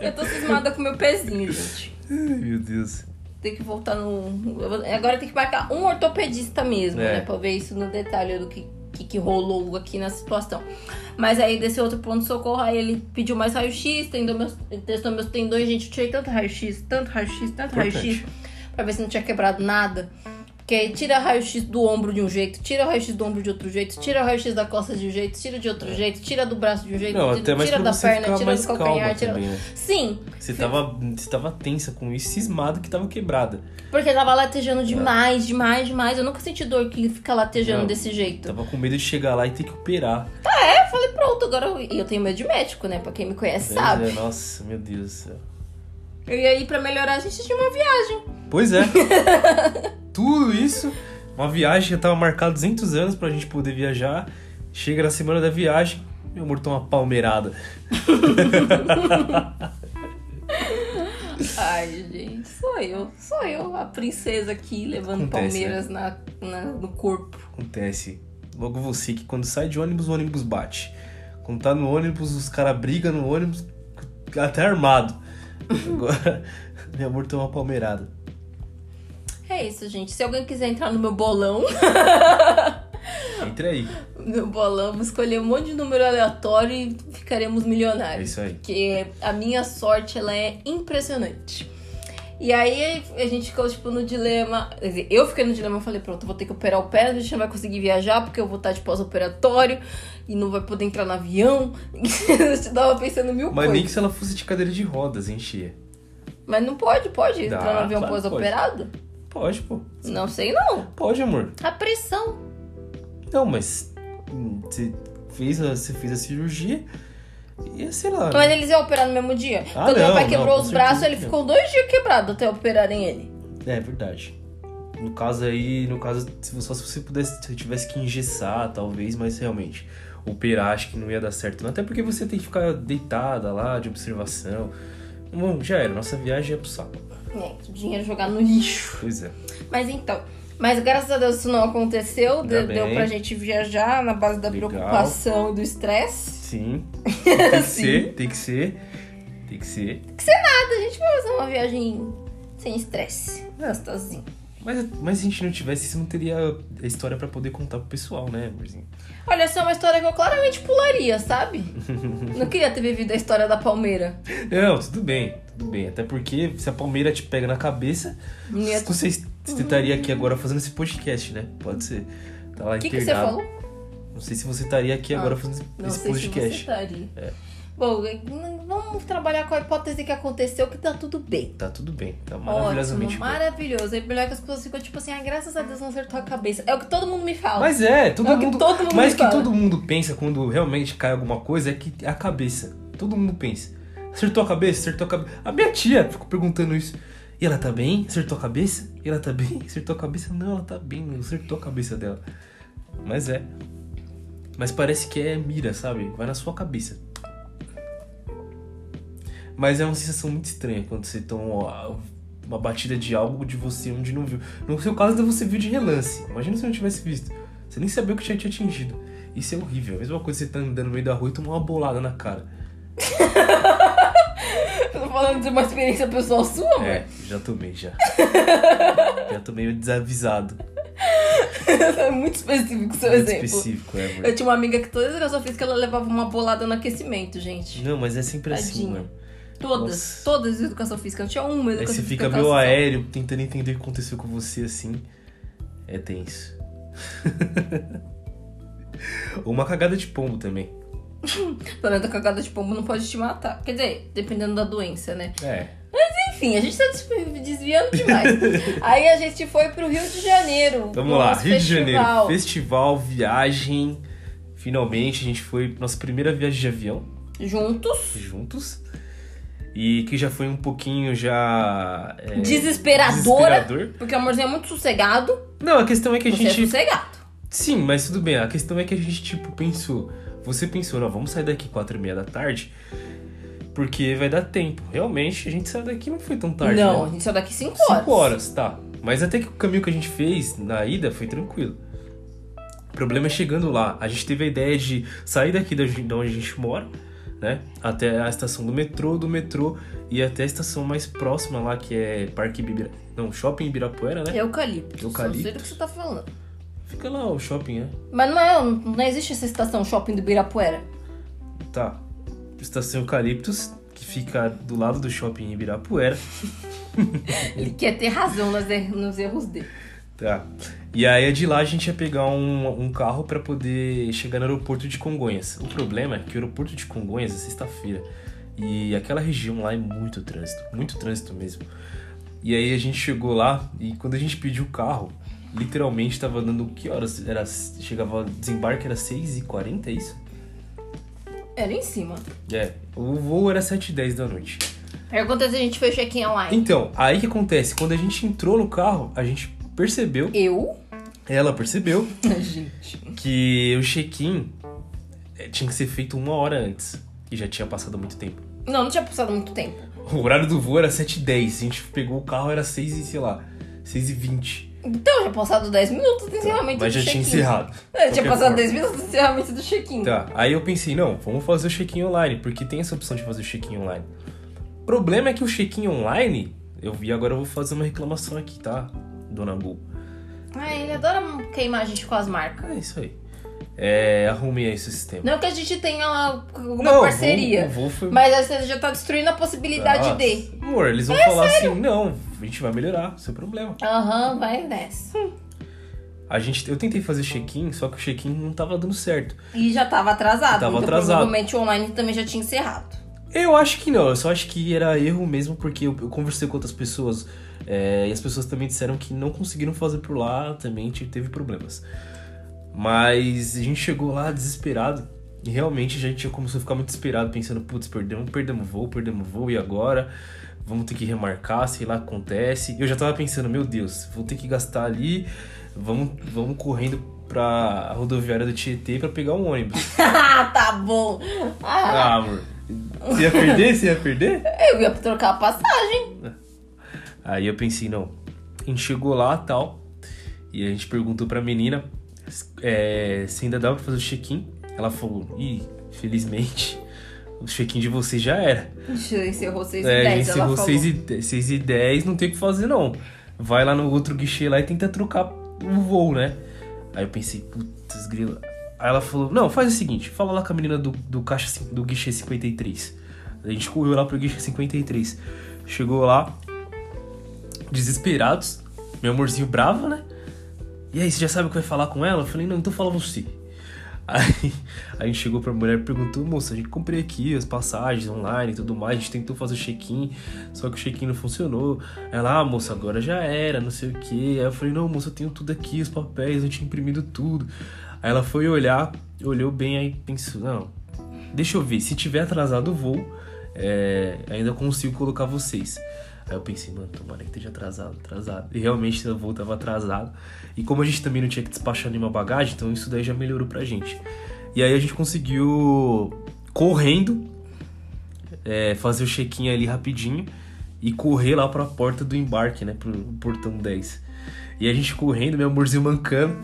Speaker 1: Eu tô cismada com meu pezinho, gente.
Speaker 2: Ai, meu Deus.
Speaker 1: Tem que voltar no. Agora tem que marcar um ortopedista mesmo,
Speaker 2: É.
Speaker 1: né? Pra ver isso no detalhe do que, que, que rolou aqui na situação. Mas aí desse outro ponto de socorro, aí ele pediu mais raio-x, testou meus, testou meus tendões, gente. Eu tirei tanto raio-x, tanto raio-x, tanto raio-x, pra ver se não tinha quebrado nada. Porque aí tira raio-x do ombro de um jeito, tira o raio-x do ombro de outro jeito, tira o raio-x da costa de um jeito, tira de outro jeito, tira do braço de um jeito,
Speaker 2: É. Não,
Speaker 1: tira, tira da perna, tira do calcanhar, tira.
Speaker 2: também, né?
Speaker 1: Sim,
Speaker 2: Você tava, você tava tensa com isso, cismado que tava quebrada.
Speaker 1: Porque tava latejando demais, demais, demais. Eu nunca senti dor que fica latejando
Speaker 2: Não.
Speaker 1: desse jeito.
Speaker 2: Tava com medo de chegar lá e ter que operar.
Speaker 1: É, eu falei, pronto, agora eu, e eu tenho medo de médico, né? Pra quem me conhece sabe.
Speaker 2: É, nossa, meu Deus do céu.
Speaker 1: E aí, pra melhorar, a gente tinha uma viagem.
Speaker 2: Pois é. <laughs> Tudo isso, uma viagem já tava marcada 200 anos pra gente poder viajar. Chega na semana da viagem, meu amor toma uma palmeirada. <laughs>
Speaker 1: Ai, gente, sou eu. Sou eu, a princesa aqui, levando
Speaker 2: Acontece,
Speaker 1: palmeiras na, na- no corpo.
Speaker 2: Acontece. Logo você que quando sai de ônibus, o ônibus bate. Quando tá no ônibus, os caras brigam no ônibus, até armado. <laughs> Agora, meu amor toma uma palmeirada.
Speaker 1: É isso, gente. Se alguém quiser entrar no meu bolão, <laughs>
Speaker 2: Entre aí.
Speaker 1: meu bolão, vou escolher um monte de número aleatório e ficaremos
Speaker 2: É
Speaker 1: milionários.
Speaker 2: isso aí.
Speaker 1: Porque a minha sorte, ela é impressionante. E aí a gente ficou, tipo, no dilema. Quer dizer, eu fiquei no dilema, eu falei, pronto, vou ter que operar o pé, a gente não vai conseguir viajar, porque eu vou estar de pós-operatório e não vai poder entrar no avião. <laughs> eu tava pensando mil
Speaker 2: Mas nem
Speaker 1: coisas.
Speaker 2: que se ela fosse de cadeira de rodas, enchia.
Speaker 1: Mas não pode, pode entrar
Speaker 2: Dá,
Speaker 1: no avião
Speaker 2: claro
Speaker 1: pós-operado?
Speaker 2: Pode, pô.
Speaker 1: Não sei não.
Speaker 2: Pode, amor.
Speaker 1: A pressão.
Speaker 2: Não, mas você fez a, você fez a cirurgia e sei lá.
Speaker 1: Mas eles iam operar no mesmo dia.
Speaker 2: Ah,
Speaker 1: Quando meu
Speaker 2: não,
Speaker 1: pai
Speaker 2: não,
Speaker 1: quebrou
Speaker 2: com
Speaker 1: os braços, ele ficou dois dias quebrado até operarem ele.
Speaker 2: É verdade. No caso aí, no caso, só se você pudesse, se tivesse que engessar, talvez, mas realmente, operar acho que não ia dar certo. Até porque você tem que ficar deitada lá, de observação. Bom, já era, nossa viagem ia pro saco.
Speaker 1: É, que dinheiro jogado no lixo.
Speaker 2: Pois é.
Speaker 1: Mas então, Mas graças a Deus isso não aconteceu.
Speaker 2: Ainda
Speaker 1: Deu, pra gente viajar na base da
Speaker 2: Legal.
Speaker 1: preocupação e do estresse.
Speaker 2: Sim. <laughs> Tem que
Speaker 1: Sim.
Speaker 2: ser, tem que ser. Tem que ser.
Speaker 1: Nada, a gente vai fazer uma viagem sem estresse. Gostosinho.
Speaker 2: Mas, mas se a gente não tivesse isso, não teria a história pra poder contar pro pessoal, né, amorzinho?
Speaker 1: Olha, essa é uma história que eu claramente pularia, sabe? <laughs> não queria ter vivido a história da Palmeira.
Speaker 2: Não, tudo bem, bem. Até porque se a Palmeira te pega na cabeça,
Speaker 1: Não ia-
Speaker 2: não sei se você estaria aqui agora fazendo esse podcast, né? Pode ser. Tá lá
Speaker 1: O que, que você falou?
Speaker 2: Não sei se você estaria aqui agora
Speaker 1: Ah,
Speaker 2: fazendo
Speaker 1: Não
Speaker 2: esse
Speaker 1: sei se você
Speaker 2: podcast.
Speaker 1: estaria.
Speaker 2: É.
Speaker 1: Bom, não- vamos trabalhar com a hipótese que aconteceu, que tá tudo bem.
Speaker 2: Tá tudo bem, tá
Speaker 1: Ótimo,
Speaker 2: maravilhosamente bem.
Speaker 1: maravilhoso. É melhor que as pessoas ficam tipo assim, ah, graças a Deus não acertou a cabeça. É o que todo mundo me fala.
Speaker 2: Mas é, todo
Speaker 1: É
Speaker 2: mundo.
Speaker 1: todo mundo
Speaker 2: mas que
Speaker 1: fala.
Speaker 2: todo mundo pensa quando realmente cai alguma coisa é que é a cabeça. Todo mundo pensa. Acertou a cabeça? Acertou a cabeça. A minha tia ficou perguntando isso. E ela tá bem? Acertou a cabeça? E ela tá bem? Acertou a cabeça? Não, ela tá bem, não acertou a cabeça dela. Mas é. Mas parece que é mira, sabe? Vai na sua cabeça. Mas é uma sensação muito estranha quando você toma uma batida de algo de você onde não viu. No seu caso, você viu de relance. Imagina se não tivesse visto. Você nem sabia o que tinha te atingido. Isso é horrível. A mesma coisa você tá andando no meio da rua e tomar uma bolada na cara. <laughs>
Speaker 1: Eu <laughs> tô falando de uma experiência pessoal sua, amor.
Speaker 2: É, já tomei, já. <laughs> já tomei desavisado.
Speaker 1: É muito específico o seu
Speaker 2: Muito
Speaker 1: exemplo.
Speaker 2: específico, é, amor.
Speaker 1: Eu tinha uma amiga que toda vez que eu só fiz que ela levava uma bolada no aquecimento, gente.
Speaker 2: Não, mas é sempre assim,
Speaker 1: Tadinha.
Speaker 2: mano.
Speaker 1: Todas.
Speaker 2: Nossa.
Speaker 1: Todas de educação física. Eu tinha uma
Speaker 2: Aí
Speaker 1: educação
Speaker 2: você
Speaker 1: física.
Speaker 2: fica
Speaker 1: que
Speaker 2: meio
Speaker 1: ela só-
Speaker 2: aéreo tentando entender o que aconteceu com você assim. É tenso. Ou <laughs> uma cagada de pombo também. <laughs>
Speaker 1: Pelo menos a cagada de pombo não pode te matar. Quer dizer, dependendo da doença, né?
Speaker 2: É.
Speaker 1: Enfim, a gente tá des- desviando demais. <laughs> Aí a gente foi pro Rio de Janeiro.
Speaker 2: Vamos lá, Rio de Janeiro.
Speaker 1: festival.
Speaker 2: Festival, viagem. Finalmente a gente foi nossa primeira viagem de avião
Speaker 1: Juntos.
Speaker 2: juntos. E que já foi um pouquinho já. é,
Speaker 1: Desesperadora.
Speaker 2: desesperador.
Speaker 1: Porque o amorzinho é muito sossegado.
Speaker 2: Não, a questão é que a
Speaker 1: Você é
Speaker 2: gente.
Speaker 1: sossegado.
Speaker 2: Sim, mas tudo bem. A questão é que a gente, tipo, pensou. Você pensou, não, vamos sair daqui quatro e meia da tarde. Porque vai dar tempo. Realmente, a gente saiu daqui não foi tão tarde.
Speaker 1: não, a
Speaker 2: né?
Speaker 1: gente saiu daqui 5 horas.
Speaker 2: 5 horas, tá. Mas até que o caminho que a gente fez na ida foi tranquilo. O problema é chegando lá. A gente teve a ideia de sair daqui da de onde a gente mora, né? Até a estação do metrô, do metrô e até a estação mais próxima lá, que é Parque Ibira... Não, Shopping Ibirapuera, né?
Speaker 1: Eucalipto.
Speaker 2: Eucalipto.
Speaker 1: Não sei do que você tá falando.
Speaker 2: Fica lá o shopping, né?
Speaker 1: Mas não é, não existe essa estação shopping do Ibirapuera.
Speaker 2: Tá. Estação Eucaliptus, que fica do lado do shopping Ibirapuera.
Speaker 1: Ele quer ter razão nos er- nos erros dele.
Speaker 2: Tá. E aí de lá a gente ia pegar um, um carro pra poder chegar no aeroporto de Congonhas. O problema é que o aeroporto de Congonhas é sexta-feira. E aquela região lá é muito trânsito, muito trânsito mesmo. E aí a gente chegou lá e quando a gente pediu o carro, literalmente tava dando que horas? Era, chegava, desembarque era 6h40, é isso?
Speaker 1: Era em cima.
Speaker 2: É, o voo era 7h10 da noite.
Speaker 1: Aí acontece a gente fez check-in online.
Speaker 2: Então, aí que acontece? Quando a gente entrou no carro, a gente percebeu,
Speaker 1: Eu?
Speaker 2: ela percebeu, <laughs>
Speaker 1: gente.
Speaker 2: que o check-in eh, tinha que ser feito uma hora antes. E já tinha passado muito tempo.
Speaker 1: Não, não tinha passado muito tempo.
Speaker 2: O horário do voo era 7h10. A gente pegou o carro, era 6 e, sei lá, 6h20.
Speaker 1: Então, já passado 10 minutos do encerramento
Speaker 2: Mas
Speaker 1: do
Speaker 2: já tinha encerrado.
Speaker 1: É, tinha passado
Speaker 2: forma.
Speaker 1: 10 minutos do encerramento do check-in.
Speaker 2: Tá, aí eu pensei, não, vamos fazer o check-in online, porque tem essa opção de fazer o check-in online. O problema é que o check-in online, eu vi agora eu vou fazer uma reclamação aqui, tá, dona Bu?
Speaker 1: Ah, ele adora queimar a gente com as marcas.
Speaker 2: É isso aí. É, arrumei aí esse sistema.
Speaker 1: Não que a gente tenha alguma
Speaker 2: Não,
Speaker 1: parceria.
Speaker 2: Voo foi...
Speaker 1: Mas você já tá destruindo a possibilidade
Speaker 2: Nossa,
Speaker 1: de.
Speaker 2: Amor, eles vão falar assim, não, a gente vai melhorar, seu problema.
Speaker 1: Aham, vai nessa.
Speaker 2: A gente, eu tentei fazer check-in, só que o check-in não tava dando certo.
Speaker 1: E já tava atrasado.
Speaker 2: Tava
Speaker 1: então
Speaker 2: atrasado.
Speaker 1: provavelmente o online também já tinha encerrado.
Speaker 2: Eu acho que não, eu só acho que era erro mesmo, porque eu, eu conversei com outras pessoas é, e as pessoas também disseram que não conseguiram fazer por lá, também te- teve problemas. Mas a gente chegou lá desesperado e realmente a gente já começou a ficar muito desesperado, pensando, putz, perdemos, perdemos voo, perdemos voo, e agora? Vamos ter que remarcar, sei lá o que acontece. Eu já tava pensando, meu Deus, vou ter que gastar ali, vamos, vamos correndo pra rodoviária do Tietê pra pegar um ônibus. <laughs>
Speaker 1: Ah, tá bom. Ah,
Speaker 2: Ah, amor, você ia perder? Você ia perder?
Speaker 1: eu ia trocar a passagem.
Speaker 2: Aí eu pensei, não. A gente chegou lá tal. E a gente perguntou pra menina é, se ainda dava pra fazer o check-in. Ela falou, ih, felizmente, o check-in de vocês já era.
Speaker 1: Encerrou 6 e
Speaker 2: É,
Speaker 1: 10,
Speaker 2: encerrou
Speaker 1: ela falou.
Speaker 2: 6 e, 6 e 10, não tem o que fazer não. Vai lá no outro guichê lá e tenta trocar o voo, né? Aí eu pensei, putz, grila. Aí ela falou, não, faz o seguinte, fala lá com a menina do, do caixa do guichê 53. A gente correu lá pro guichê 53. Chegou lá, desesperados, meu amorzinho bravo, né? E aí, você já sabe o que vai falar com ela? Eu falei, não, então fala você. <laughs> Aí a gente chegou pra mulher e perguntou, moça, a gente comprei aqui as passagens online e tudo mais, a gente tentou fazer o check-in, só que o check-in não funcionou. Ela, ah, moça, agora já era, não sei o que. Aí eu falei, não, moça, eu tenho tudo aqui, os papéis, eu tinha imprimido tudo. Aí ela foi olhar, olhou bem, aí pensou, não, deixa eu ver, se tiver atrasado o voo, é, ainda consigo colocar vocês. Aí eu pensei, mano, tomara que esteja atrasado, atrasado. E realmente o voo tava atrasado. E como a gente também não tinha que despachar nenhuma bagagem, então isso daí já melhorou pra gente. E aí a gente conseguiu, correndo, é, fazer o check-in ali rapidinho e correr lá pra porta do embarque, né? Pro portão 10. E a gente correndo, meu amorzinho mancando.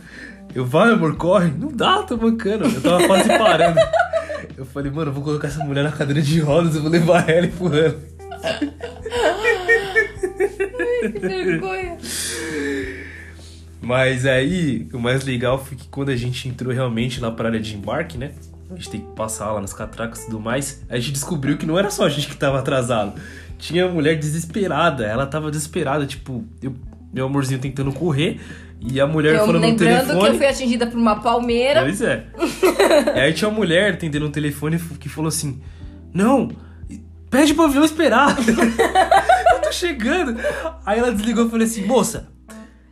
Speaker 2: Eu, vai, amor, corre. Não dá, tô mancando. Eu tava quase parando. Eu falei, mano, eu vou colocar essa mulher na cadeira de rodas, eu vou levar ela empurrando.
Speaker 1: Que vergonha.
Speaker 2: Mas aí, o mais legal foi que quando a gente entrou realmente lá pra área de embarque, né? A gente tem que passar lá nas catracas e tudo mais. A gente descobriu que não era só a gente que tava atrasado. Tinha uma mulher desesperada. Ela tava desesperada, tipo, eu- meu amorzinho tentando correr. E a mulher
Speaker 1: Eu
Speaker 2: falando no
Speaker 1: lembrando
Speaker 2: telefone.
Speaker 1: que eu fui atingida por uma palmeira.
Speaker 2: Pois é. aí tinha uma mulher atendendo o telefone que falou assim: Não, pede pro avião esperar. <laughs> tô chegando. Aí ela desligou e falou assim: Moça,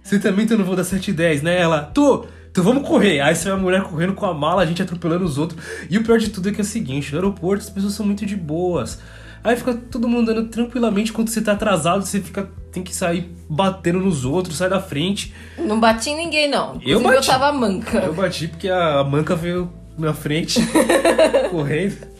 Speaker 2: você também tá no voo das 7h10, né? Ela, tô. Então vamos correr. Aí você vê a mulher correndo com a mala, a gente atropelando os outros. E o pior de tudo é que é o seguinte: no aeroporto as pessoas são muito de boas. Aí fica todo mundo andando tranquilamente. Quando você tá atrasado, você fica tem que sair batendo nos outros, sai da frente.
Speaker 1: Não bati em ninguém, não.
Speaker 2: Eu
Speaker 1: Inclusive, eu,
Speaker 2: bati.
Speaker 1: tava manca.
Speaker 2: Eu bati porque a manca veio na frente, <laughs> correndo.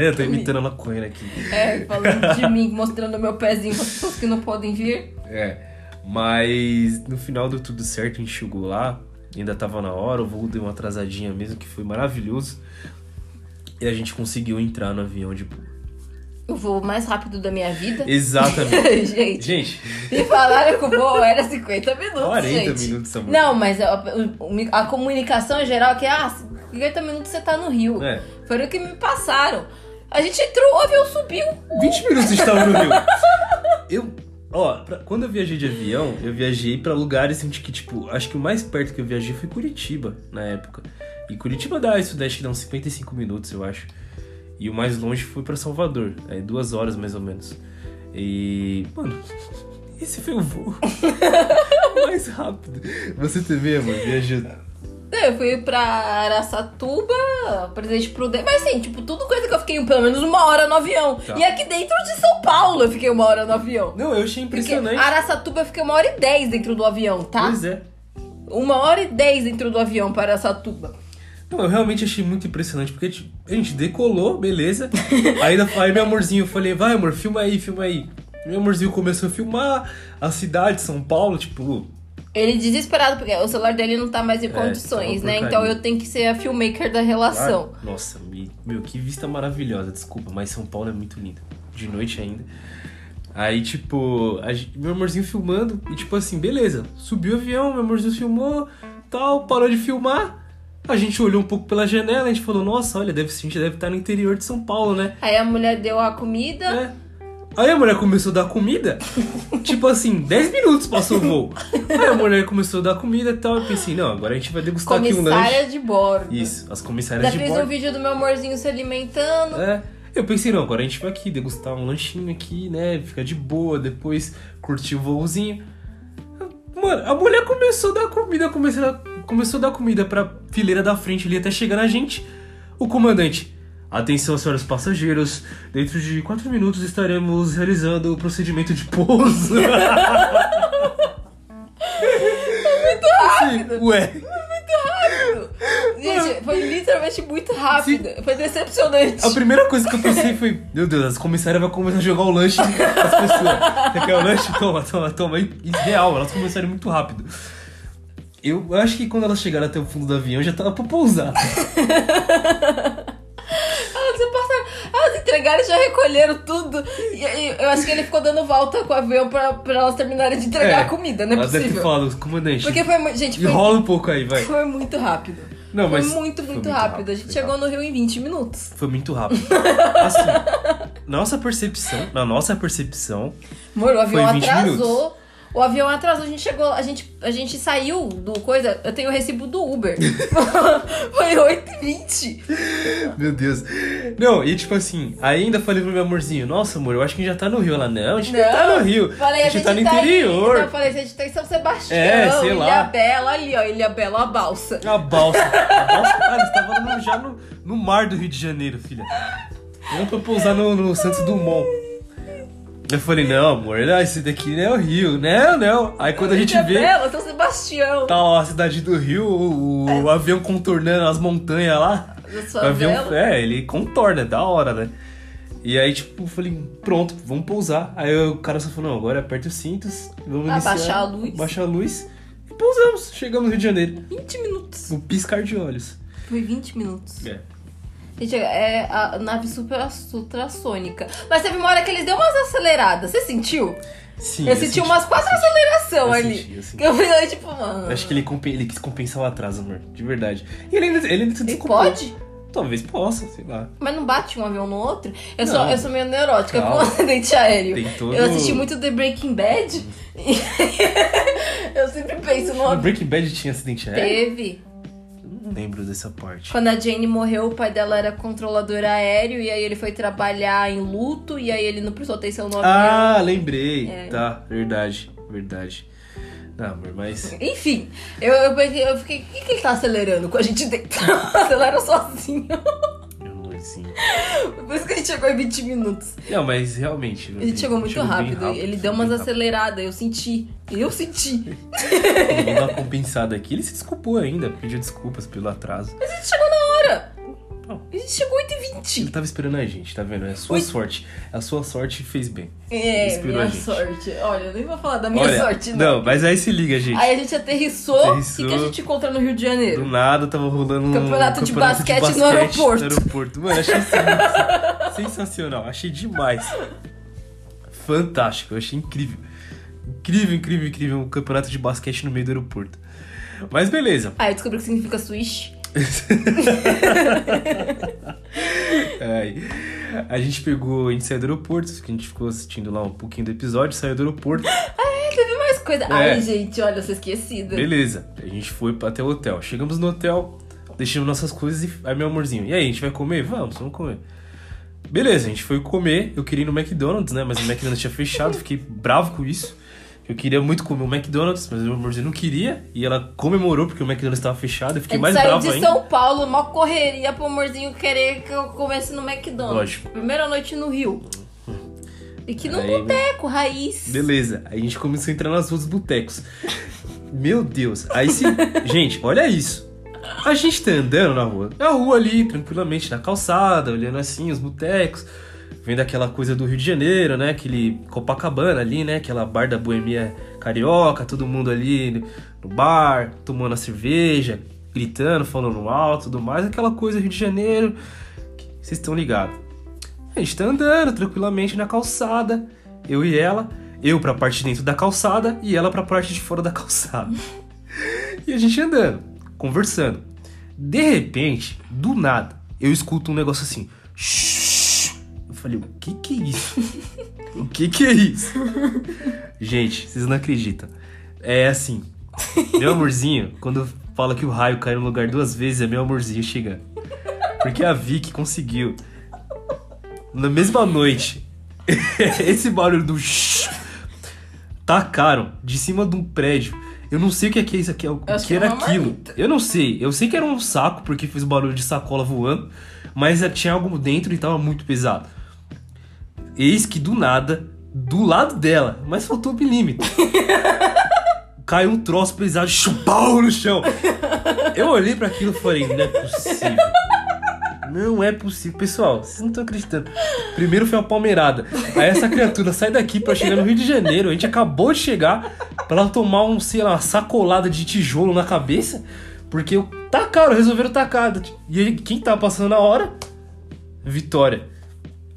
Speaker 2: Eu tô imitando ela correndo aqui.
Speaker 1: É, falando de mim, mostrando meu pezinho para pessoas que não podem vir.
Speaker 2: É, mas no final deu tudo certo, a chegou lá, ainda tava na hora, o voo deu uma atrasadinha mesmo, que foi maravilhoso. E a gente conseguiu entrar no avião de boa.
Speaker 1: O voo mais rápido da minha vida. <laughs>
Speaker 2: Exatamente. <laughs>
Speaker 1: gente,
Speaker 2: gente,
Speaker 1: me falaram que o voo era 50 minutos,
Speaker 2: 40
Speaker 1: gente.
Speaker 2: minutos, amor.
Speaker 1: Não, mas a, a comunicação em geral é que, ah, 50 minutos você tá no Rio.
Speaker 2: É.
Speaker 1: Foi o que me passaram. A gente entrou, o avião subiu.
Speaker 2: 20 minutos a gente tava no Rio. <laughs> Eu, ó, pra- quando eu viajei de avião, eu viajei pra lugares assim, que, tipo, acho que o mais perto que eu viajei foi Curitiba, na época. E Curitiba dá isso, daí acho que dá uns 55 minutos, eu acho. E o mais longe foi pra Salvador, é duas horas mais ou menos. E, mano, <laughs> esse foi o voo <laughs> mais rápido. Você também, amor,
Speaker 1: Eu fui pra Araçatuba, Presidente Prudente. Mas assim, tipo, tudo coisa que eu fiquei pelo menos uma hora no avião.
Speaker 2: Tá.
Speaker 1: E aqui dentro de São Paulo eu fiquei uma hora no avião.
Speaker 2: Não, eu achei
Speaker 1: Porque
Speaker 2: impressionante.
Speaker 1: Araçatuba eu fiquei uma hora e dez dentro do avião, tá?
Speaker 2: Pois é.
Speaker 1: Uma hora e dez dentro do avião para Araçatuba.
Speaker 2: Não, eu realmente achei muito impressionante, porque tipo, a gente decolou, beleza. <laughs> Aí, aí meu amorzinho, eu falei, vai amor, filma aí, filma aí. Meu amorzinho começou a filmar a cidade, São Paulo, tipo,
Speaker 1: Ele desesperado, porque o celular dele não tá mais em
Speaker 2: É,
Speaker 1: condições,
Speaker 2: tá
Speaker 1: né? Então eu tenho que ser a filmmaker da relação.
Speaker 2: ah, nossa, me- meu, que vista maravilhosa, desculpa, mas São Paulo é muito lindo. De noite ainda. Aí, tipo, gente- meu amorzinho filmando, e tipo assim, beleza, subiu o avião, meu amorzinho filmou, tal, parou de filmar. A gente olhou um pouco pela janela, a gente falou, nossa, olha, deve, a gente deve estar no interior de São Paulo, né?
Speaker 1: Aí a mulher deu a comida.
Speaker 2: É. Aí a mulher começou a dar comida. tipo assim, 10 minutos passou o voo. Aí a mulher começou a dar comida e tal. Eu pensei, não, agora a gente vai degustar aqui um lanche.
Speaker 1: Comissária de bordo.
Speaker 2: Isso, as comissárias
Speaker 1: Já
Speaker 2: de
Speaker 1: fez um
Speaker 2: bordo.
Speaker 1: vídeo do meu amorzinho se alimentando.
Speaker 2: É. Eu pensei, não, agora a gente vai aqui degustar um lanchinho aqui, né? Ficar de boa, depois curtir o voozinho. Mano, a mulher começou a dar comida, começou a, começou a dar comida pra fileira da frente ali até chegar na gente. O comandante. Atenção, senhores passageiros. Dentro de 4 minutos estaremos realizando o procedimento de pouso. <laughs> muito rápido. Ué.
Speaker 1: Gente, foi literalmente muito rápido. Foi decepcionante.
Speaker 2: A primeira coisa que eu pensei foi, meu Deus, as comissárias vão começar a jogar o lanche nas pessoas. Você quer o lanche? Toma, toma, toma. E real, elas começaram muito rápido. Eu acho que quando elas chegaram até o fundo do avião já tava pra pousar. <laughs>
Speaker 1: Elas, entregaram e já recolheram tudo. E, e eu acho que ele ficou dando volta com o avião pra, pra elas terminarem de entregar
Speaker 2: É.
Speaker 1: a comida, não é
Speaker 2: Elas ter
Speaker 1: possível.
Speaker 2: falado, comandante,
Speaker 1: Porque foi, gente, foi,
Speaker 2: enrola um pouco aí, vai.
Speaker 1: foi muito rápido.
Speaker 2: Não,
Speaker 1: foi
Speaker 2: mas
Speaker 1: muito,
Speaker 2: foi
Speaker 1: muito,
Speaker 2: muito
Speaker 1: rápido.
Speaker 2: rápido,
Speaker 1: A gente chegou no Rio em 20 minutos.
Speaker 2: Foi muito rápido. <laughs> Assim, nossa percepção, na nossa percepção,
Speaker 1: Amor, o avião
Speaker 2: Foi 20
Speaker 1: atrasou. O avião atrasou, a gente chegou, a gente, a gente saiu do coisa, eu tenho o recibo do Uber. <laughs> Foi 8h20.
Speaker 2: Meu Deus. Não, e tipo assim, ainda falei pro meu amorzinho, nossa amor, eu acho que a gente já tá no Rio lá. Não, a gente não, tá no Rio.
Speaker 1: Falei,
Speaker 2: a gente tá no interior.
Speaker 1: Em, eu falei, a gente tá em São Sebastião,
Speaker 2: É, sei
Speaker 1: Ilha
Speaker 2: lá.
Speaker 1: Bela, ali, ó, Ilha Bela, a balsa.
Speaker 2: A balsa. A balsa, cara, você tava no- já no, no mar do Rio de Janeiro, filha. Não pra pousar no, no Santos Dumont. Eu falei, não, amor, não, esse daqui não é o Rio. Não, não. Aí quando a gente vê,
Speaker 1: Bela, São Sebastião.
Speaker 2: tá lá a cidade do Rio, o, o avião contornando as montanhas lá. O avião, é, ele contorna, é da hora, né? E aí, tipo, eu falei, pronto, vamos pousar. Aí o cara só falou, não, agora aperta os cintos, vamos
Speaker 1: Abaixar
Speaker 2: iniciar.
Speaker 1: a luz.
Speaker 2: Abaixar a luz. E pousamos, chegamos no Rio de Janeiro.
Speaker 1: 20 minutos.
Speaker 2: Um piscar de olhos.
Speaker 1: Foi 20 minutos.
Speaker 2: É.
Speaker 1: Gente, é a nave super ultrassônica. Mas teve uma hora que eles deu umas aceleradas. Você sentiu?
Speaker 2: Sim,
Speaker 1: eu, senti umas quatro aceleração
Speaker 2: Eu
Speaker 1: ali.
Speaker 2: senti, eu senti.
Speaker 1: Que eu falei, tipo, mano.
Speaker 2: Eu Acho que ele, compen- ele quis compensar o atraso, amor. De verdade. E ele ainda, ele ainda se
Speaker 1: Ele
Speaker 2: desculpou.
Speaker 1: pode?
Speaker 2: Talvez possa, sei lá.
Speaker 1: Mas não bate um avião no outro? Eu, sou, eu sou meio neurótica com
Speaker 2: Calma. <laughs>
Speaker 1: acidente aéreo.
Speaker 2: Tem todo-
Speaker 1: Eu assisti muito The Breaking Bad. e <laughs> eu sempre penso no
Speaker 2: No. Breaking Bad tinha acidente aéreo?
Speaker 1: Teve.
Speaker 2: Lembro dessa parte.
Speaker 1: Quando a Jane morreu, o pai dela era controlador aéreo. E aí ele foi trabalhar em luto. E aí ele não prestou atenção no avião.
Speaker 2: Ah, lembrei.
Speaker 1: É.
Speaker 2: Tá, verdade, verdade. Não, amor, mas.
Speaker 1: Enfim, eu, eu, pensei- eu fiquei, o que, que ele tá acelerando com a gente dentro? <laughs> Acelera sozinho.
Speaker 2: Amorzinho.
Speaker 1: Por isso que a gente chegou em 20 minutos.
Speaker 2: Não, mas realmente.
Speaker 1: A gente chegou muito
Speaker 2: bem
Speaker 1: rápido. Ele deu umas
Speaker 2: rápido.
Speaker 1: aceleradas, eu senti. Eu senti.
Speaker 2: Vamos dar uma compensada aqui. Ele se desculpou ainda, pediu desculpas pelo atraso.
Speaker 1: Mas a gente chegou na hora.
Speaker 2: Bom.
Speaker 1: A gente chegou 8
Speaker 2: Ele
Speaker 1: h 20
Speaker 2: tava esperando a gente, tá vendo? É a sua sorte. A sua sorte fez bem.
Speaker 1: É,
Speaker 2: Inspirou a
Speaker 1: minha sorte. Olha, eu nem vou falar da minha
Speaker 2: Olha,
Speaker 1: sorte, não.
Speaker 2: Não, mas aí se liga, gente.
Speaker 1: Aí a gente aterrissou.
Speaker 2: Aterrissou.
Speaker 1: O que, que a gente encontra no Rio de
Speaker 2: Do
Speaker 1: Janeiro?
Speaker 2: nada tava rolando um
Speaker 1: Campeonato de basquete no aeroporto.
Speaker 2: no aeroporto. Mano, achei sen- sensacional. Achei demais. Fantástico, achei incrível. Incrível, incrível, incrível. Um campeonato de basquete no meio do aeroporto. Mas beleza.
Speaker 1: Ah, eu descobri o que significa swish.
Speaker 2: A gente pegou, a gente saiu do aeroporto, que a gente ficou assistindo lá um pouquinho do episódio, saiu do aeroporto.
Speaker 1: É, teve mais coisa.
Speaker 2: É.
Speaker 1: Ai, gente, olha, eu sou esquecida.
Speaker 2: Beleza, a gente foi até o hotel. Chegamos no hotel, deixamos nossas coisas e. Aí, meu amorzinho, e aí, a gente vai comer? Vamos, vamos comer. Beleza, a gente foi comer. Eu queria ir no McDonald's, né? Mas o McDonald's tinha fechado, fiquei bravo com isso. Eu queria muito comer o McDonald's, mas meu amorzinho não queria. E ela comemorou porque o McDonald's estava fechado. Eu fiquei mais
Speaker 1: saiu
Speaker 2: bravo
Speaker 1: de
Speaker 2: ainda.
Speaker 1: São Paulo, mó correria pro amorzinho querer que eu comesse no McDonald's.
Speaker 2: Lógico.
Speaker 1: Primeira noite no Rio. E que no
Speaker 2: Aí,
Speaker 1: boteco, raiz.
Speaker 2: Beleza, aí a gente começou a entrar nas ruas dos botecos. Meu Deus, aí se. <laughs> gente, olha isso. A gente tá andando na rua, na rua ali, tranquilamente, na calçada, olhando assim os botecos, vendo aquela coisa do Rio de Janeiro, né? Aquele Copacabana ali, né? Aquela bar da boemia carioca, todo mundo ali no- bar, tomando a cerveja, gritando, falando alto, tudo mais, aquela coisa Rio de Janeiro. Vocês estão ligados. A gente tá andando tranquilamente na calçada, eu e ela, eu pra parte de dentro da calçada e ela pra parte de fora da calçada. E a gente andando, conversando. De repente, do nada, eu escuto um negócio assim. "Shhh". Eu falei, o que que é isso? o que que é isso? <laughs> Gente, vocês não acreditam. É assim, meu amorzinho, quando fala que o raio cai no lugar duas vezes, é meu amorzinho chegando. Porque a Vicky conseguiu na mesma noite, <laughs> esse barulho do shhh, tacaram de cima de um prédio. Eu não sei o que é que é isso aqui, o
Speaker 1: acho
Speaker 2: que
Speaker 1: que é
Speaker 2: era aquilo.
Speaker 1: marmita.
Speaker 2: Eu não sei. Eu sei que era um saco porque fez o barulho de sacola voando, mas tinha algo dentro e tava muito pesado. Eis que do nada, do lado dela, mas faltou um milímetro. <laughs> Caiu um troço pesado, chupau no chão. Eu olhei pra aquilo e falei, não é possível. Não é possível. Pessoal, vocês não estão acreditando. Primeiro foi a palmeirada. Aí essa criatura sai daqui pra chegar no Rio de Janeiro. A gente acabou de chegar pra ela tomar um, sei lá, uma sacolada de tijolo na cabeça. Porque tacaram, resolveram tacar. E quem tá passando na hora? Vitória.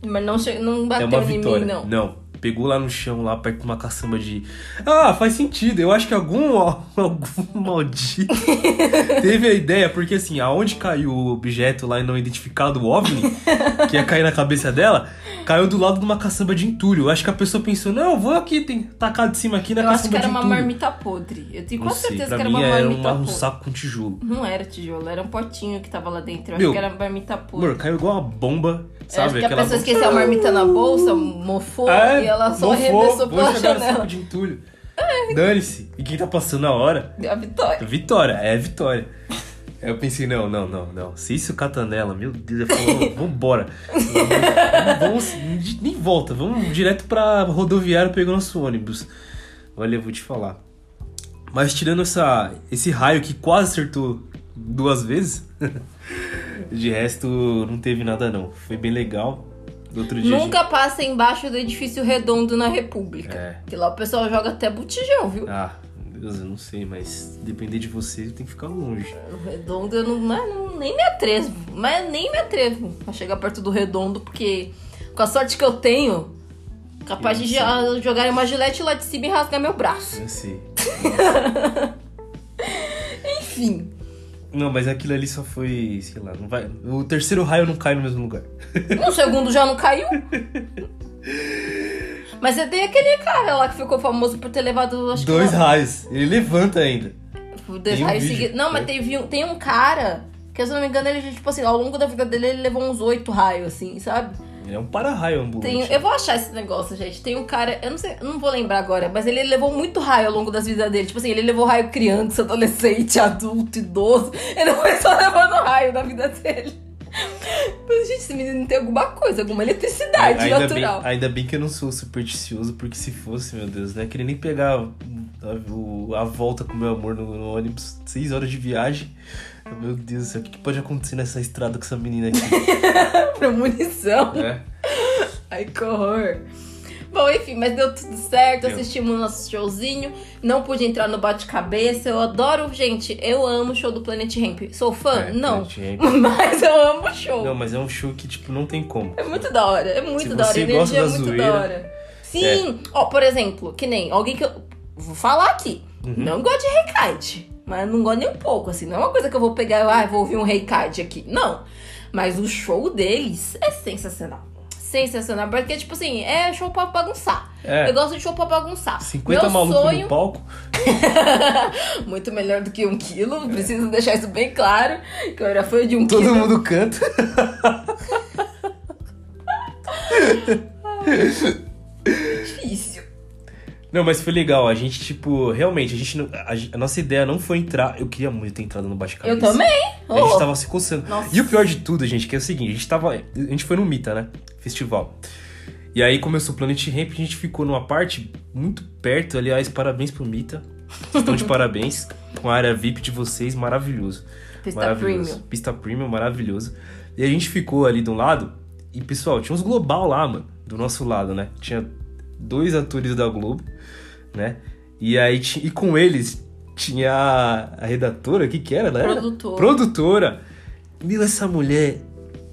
Speaker 1: Mas não, che... não bateu
Speaker 2: É
Speaker 1: em
Speaker 2: vitória.
Speaker 1: mim, não.
Speaker 2: Não. Pegou lá no chão, lá perto de uma caçamba de. Ah, faz sentido. Eu acho que algum, <laughs> algum maldito <laughs> teve a ideia, porque assim, aonde caiu o objeto lá e não identificado, o OVNI, que ia cair na cabeça dela, caiu do lado de uma caçamba de entulho. Eu acho que a pessoa pensou, não, eu vou aqui, tem tacar de cima aqui na
Speaker 1: Eu acho
Speaker 2: caçamba
Speaker 1: que era uma marmita podre. Eu tenho quase certeza que era uma
Speaker 2: era
Speaker 1: marmita
Speaker 2: uma- um
Speaker 1: podre.
Speaker 2: saco com tijolo.
Speaker 1: Não era tijolo, era um potinho que tava lá dentro. Eu
Speaker 2: Meu,
Speaker 1: acho que era marmita podre.
Speaker 2: Amor, caiu igual uma bomba,
Speaker 1: Eu
Speaker 2: sabe?
Speaker 1: acho que a pessoa
Speaker 2: bomba-
Speaker 1: esqueceu a marmita na bolsa, mofou
Speaker 2: É,
Speaker 1: e ela só arremessou
Speaker 2: vou
Speaker 1: pela
Speaker 2: jogar no saco
Speaker 1: janela.
Speaker 2: de entulho. Dane-se. E quem tá passando a hora
Speaker 1: Deu a vitória.
Speaker 2: Vitória, é vitória. Aí eu pensei, não, não, não, não. Se isso cata nela, meu Deus, eu falei, vambora. Vamos, vamos- nem volta, vamos direto pra rodoviária pegar nosso ônibus. Olha, eu vou te falar. Mas tirando essa, esse raio que quase acertou duas vezes, <laughs> de resto não teve nada não. Foi bem legal.
Speaker 1: Nunca passa embaixo do edifício redondo na República.
Speaker 2: É.
Speaker 1: Que lá o pessoal joga até botijão, viu?
Speaker 2: gente- Ah, meu Deus, eu não sei, mas depender de você, tem que ficar longe.
Speaker 1: O redondo eu não, mas não- nem me atrevo. Mas nem me atrevo a chegar perto do redondo, porque com a sorte que eu tenho, capaz de
Speaker 2: Eu
Speaker 1: já jogarem uma gilete lá de cima e rasgar meu braço.
Speaker 2: Eu sei. <laughs>
Speaker 1: Enfim.
Speaker 2: Não, mas aquilo ali só foi, sei lá, não vai. O terceiro raio não cai no mesmo lugar. <laughs>
Speaker 1: O segundo já não caiu. <laughs> Mas você tem aquele cara lá que ficou famoso por ter levado, acho
Speaker 2: Dois
Speaker 1: que
Speaker 2: raios. Ele levanta ainda.
Speaker 1: dois
Speaker 2: Tem um
Speaker 1: raios
Speaker 2: vídeo,
Speaker 1: seguidos. Não, mas
Speaker 2: né?
Speaker 1: teve um, tem um cara que, se eu não me engano, ele, tipo assim, ao longo da vida dele, ele levou uns oito raios, assim, sabe?
Speaker 2: Ele é um para-raio ambulante.
Speaker 1: Tem, eu vou achar esse negócio, gente. Tem um cara, eu não sei, eu não vou lembrar agora, mas ele levou muito raio ao longo das vidas dele. Tipo assim, ele levou raio criança, adolescente, adulto, idoso. Ele foi só levando raio na vida dele. Mas, gente, esse menino tem alguma coisa, alguma eletricidade
Speaker 2: ainda, bem,
Speaker 1: natural.
Speaker 2: ainda bem que eu não sou supersticioso, porque se fosse, meu Deus, né? Queria nem pegar a, o- a volta com meu amor no, no ônibus, seis horas de viagem. Meu Deus do céu, o que, pode acontecer nessa estrada com essa menina aqui? <laughs>
Speaker 1: Premonição.
Speaker 2: né?
Speaker 1: Ai, que horror. Bom, enfim, mas deu tudo certo,
Speaker 2: Deu.
Speaker 1: assistimos o nosso showzinho. Não pude entrar no bate-cabeça. Eu adoro, gente, eu amo o show do Planet Ramp. Sou fã?
Speaker 2: É,
Speaker 1: não. <laughs> Mas eu amo o show.
Speaker 2: Não, mas é um show que, tipo, não tem como.
Speaker 1: É muito da hora, é muito
Speaker 2: Se
Speaker 1: da hora. A
Speaker 2: você
Speaker 1: energia
Speaker 2: gosta
Speaker 1: é
Speaker 2: da
Speaker 1: muito
Speaker 2: zoeira, é.
Speaker 1: da hora. Sim, ó, por exemplo, que nem alguém que eu. Vou falar aqui.
Speaker 2: Uhum.
Speaker 1: Não gosto de Reikite. Mas não gosto nem um pouco, assim. Não é uma coisa que eu vou pegar e ah, vou ouvir um Reikite aqui. Não. Mas o show deles é sensacional. Sensacional. Porque, tipo assim, é show pra bagunçar.
Speaker 2: É.
Speaker 1: Eu gosto de show pra bagunçar.
Speaker 2: 50
Speaker 1: Meu
Speaker 2: malucos
Speaker 1: sonho,
Speaker 2: no palco. <laughs>
Speaker 1: muito melhor do que um quilo. Preciso deixar isso bem claro. Que eu era fã de um
Speaker 2: Todo
Speaker 1: quilo.
Speaker 2: mundo canta. <laughs>
Speaker 1: Difícil.
Speaker 2: Não, mas foi legal. A gente, tipo, realmente, a gente não, a, a nossa ideia não foi entrar. Eu queria muito ter entrado no bate-cabeça.
Speaker 1: Eu também.
Speaker 2: A gente
Speaker 1: Oh.
Speaker 2: tava se coçando.
Speaker 1: Nossa.
Speaker 2: E o pior de tudo, gente, que é o seguinte, a gente tava. A gente foi no Mita, né? Festival. E aí começou o Planet Ramp, a gente ficou numa parte muito perto, aliás, parabéns pro Mita. Estão de <laughs> parabéns com a área VIP de vocês, maravilhoso.
Speaker 1: Pista
Speaker 2: maravilhoso.
Speaker 1: premium.
Speaker 2: Pista premium, maravilhoso. E a gente ficou ali de um lado, e pessoal, tinha uns global lá, mano, do nosso lado, né? Tinha dois atores da Globo, né? E aí, e com eles tinha a, redatora, o que que era? Era?
Speaker 1: Produtora.
Speaker 2: Produtora. Meu, essa mulher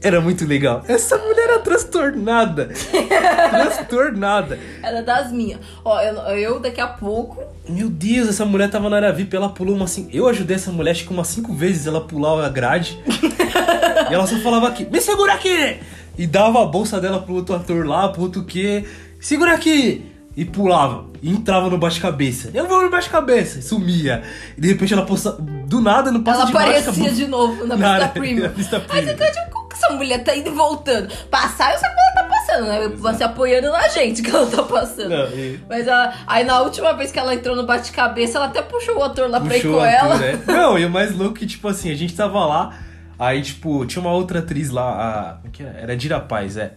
Speaker 2: era muito legal. Essa mulher era transtornada. <laughs> transtornada.
Speaker 1: Era das minhas. Ó, eu, eu daqui a pouco.
Speaker 2: Meu Deus, essa mulher tava na área VIP, ela pulou uma assim. Eu ajudei essa mulher, acho que umas cinco vezes ela pular a grade. <laughs> e ela só falava aqui, me segura aqui! E dava a bolsa dela pro outro ator lá, pro outro quê? Segura aqui! E pulava. E entrava no bate-cabeça. Eu vou no bate-cabeça. Sumia. E de repente ela posta. Do nada, não passa
Speaker 1: ela
Speaker 2: de baixo,
Speaker 1: aparecia
Speaker 2: acabou.
Speaker 1: de novo na
Speaker 2: Na
Speaker 1: pista premium. Aí você fica tipo, como que essa mulher tá indo e voltando? Passar, eu sei que ela tá passando, né? Você apoiando na gente que ela tá passando.
Speaker 2: Não, e-
Speaker 1: Mas ela, aí na última vez que ela entrou no bate-cabeça, ela até puxou o ator lá pra ir
Speaker 2: puxou
Speaker 1: com
Speaker 2: a
Speaker 1: ela.
Speaker 2: ator, né? <laughs> Não, e o mais louco é que, tipo assim, a gente tava lá, aí, tipo, tinha uma outra atriz lá, a. como é que era? Era Dira Paz, é.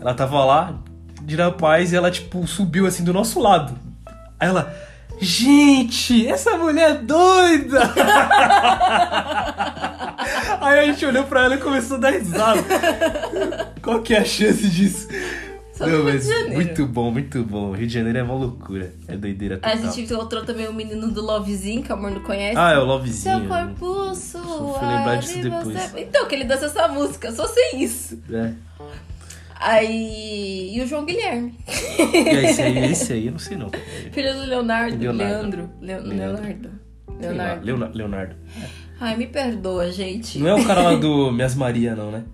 Speaker 2: Ela tava lá, Dira Paz, e ela, tipo, subiu assim do nosso lado. Aí ela. Gente, essa mulher é doida! <laughs> Aí a gente olhou pra ela e começou a dar risada. Qual que é a chance disso?
Speaker 1: Só no Rio de
Speaker 2: mas
Speaker 1: Janeiro.
Speaker 2: muito bom, muito bom. Rio de Janeiro é uma loucura. É doideira
Speaker 1: A
Speaker 2: total.
Speaker 1: gente encontrou também o menino do Lovezinho, que o amor não conhece.
Speaker 2: Ah, é o Lovezinho.
Speaker 1: Seu corpo suave.
Speaker 2: fui lembrar disso depois.
Speaker 1: você- Então, que ele dança essa música, só sei isso.
Speaker 2: É.
Speaker 1: Aí. E o João Guilherme.
Speaker 2: E esse aí, esse aí, eu não sei não.
Speaker 1: Filho do Leonardo.
Speaker 2: Leonardo.
Speaker 1: Leandro. Leo-
Speaker 2: Leandro.
Speaker 1: Leonardo. Leonardo.
Speaker 2: Leona- Leonardo.
Speaker 1: Ai, me perdoa, gente.
Speaker 2: Não é o cara lá do Minhas Maria, não, né?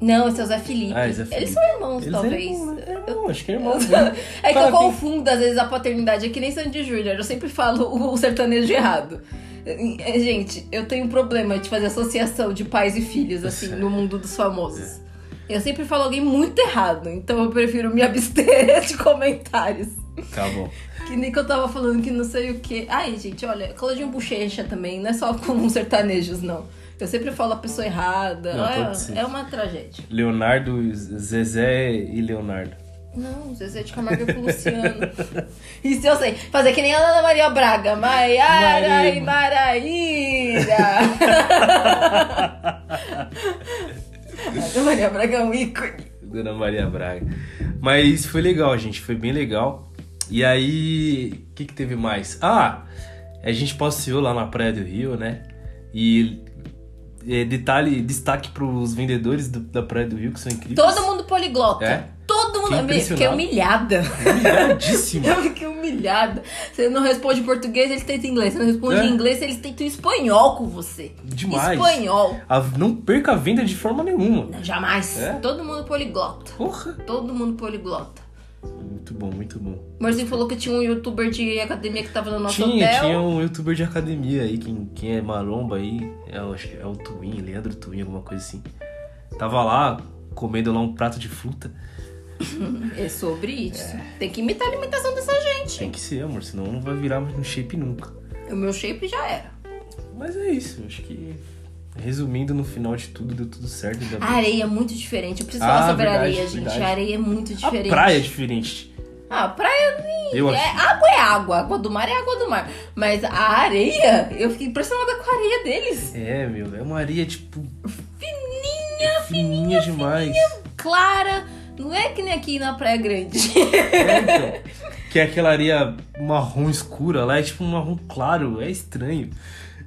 Speaker 1: Não, esse é o Zé Felipe.
Speaker 2: Ah, é Zé
Speaker 1: Eles
Speaker 2: Felipe.
Speaker 1: são irmãos,
Speaker 2: Eles
Speaker 1: talvez.
Speaker 2: É irmão, né? É irmão, acho que é irmão. <laughs>
Speaker 1: É que eu confundo, às vezes, a paternidade. É que nem Sandy Júnior. Eu sempre falo o sertanejo errado. É, Gente, eu tenho um problema de fazer associação de pais e filhos, assim, no mundo dos famosos. Eu sempre falo alguém muito errado. Então eu prefiro me abster <laughs> de comentários.
Speaker 2: Tá bom.
Speaker 1: Que nem que eu tava falando que não sei o que. Ai, gente, olha, Claudinho Bochecha também, não é só com <laughs> sertanejos, não. Eu sempre falo a pessoa errada.
Speaker 2: Não,
Speaker 1: é, é uma tragédia.
Speaker 2: Leonardo, Zezé e Leonardo.
Speaker 1: Não, Zezé de Camargo com Luciano. <laughs> Isso eu sei. Fazer que nem a Ana Maria Braga. Maiara e Maraíra. <laughs> Ana Maria Braga é um ícone.
Speaker 2: Dona Maria Braga. Mas foi legal, gente. Foi bem legal. E aí, o que, que teve mais? Ah, a gente passeou lá na Praia do Rio, né? E é, detalhe, destaque pros vendedores do- da Praia do Rio, que são incríveis.
Speaker 1: Todo mundo poliglota.
Speaker 2: É?
Speaker 1: Todo mundo. Eu Fiquei humilhada.
Speaker 2: Humilhadíssimo. <laughs>
Speaker 1: Eu fiquei humilhada. Você não responde em português, eles tentam inglês. Você não responde
Speaker 2: É.
Speaker 1: em inglês, eles tentam espanhol com você.
Speaker 2: Demais.
Speaker 1: Espanhol.
Speaker 2: A- não perca a venda de forma nenhuma.
Speaker 1: Não, jamais.
Speaker 2: É?
Speaker 1: Todo mundo poliglota.
Speaker 2: Porra.
Speaker 1: Todo mundo poliglota.
Speaker 2: Muito bom, muito bom.
Speaker 1: O Marcinho falou que tinha um youtuber de academia que tava no nosso
Speaker 2: Tinha,
Speaker 1: hotel.
Speaker 2: tinha um youtuber de academia aí, quem, quem é maromba aí, é, acho que é o Twin, Leandro Twin, alguma coisa assim. Tava lá, comendo lá um prato de fruta.
Speaker 1: É sobre isso. Tem que imitar a alimentação dessa gente.
Speaker 2: Tem que ser, amor, senão não vai virar no shape nunca.
Speaker 1: O meu shape já era.
Speaker 2: Mas é isso, acho que resumindo no final de tudo, deu tudo certo.
Speaker 1: A areia é muito diferente. Eu preciso
Speaker 2: Ah,
Speaker 1: falar sobre a
Speaker 2: verdade,
Speaker 1: areia, gente.
Speaker 2: verdade.
Speaker 1: A areia é muito
Speaker 2: A
Speaker 1: diferente.
Speaker 2: praia é diferente.
Speaker 1: Ah, a praia.
Speaker 2: Eu
Speaker 1: é,
Speaker 2: acho.
Speaker 1: água é água. Água do mar é água do mar. Mas a areia, eu fiquei impressionada com a areia deles.
Speaker 2: É, meu, é uma areia tipo
Speaker 1: Fininha,
Speaker 2: fininha demais.
Speaker 1: clara. Não é que nem aqui na Praia Grande.
Speaker 2: É, então. Que é aquela areia marrom escura, lá é tipo um marrom claro, é estranho.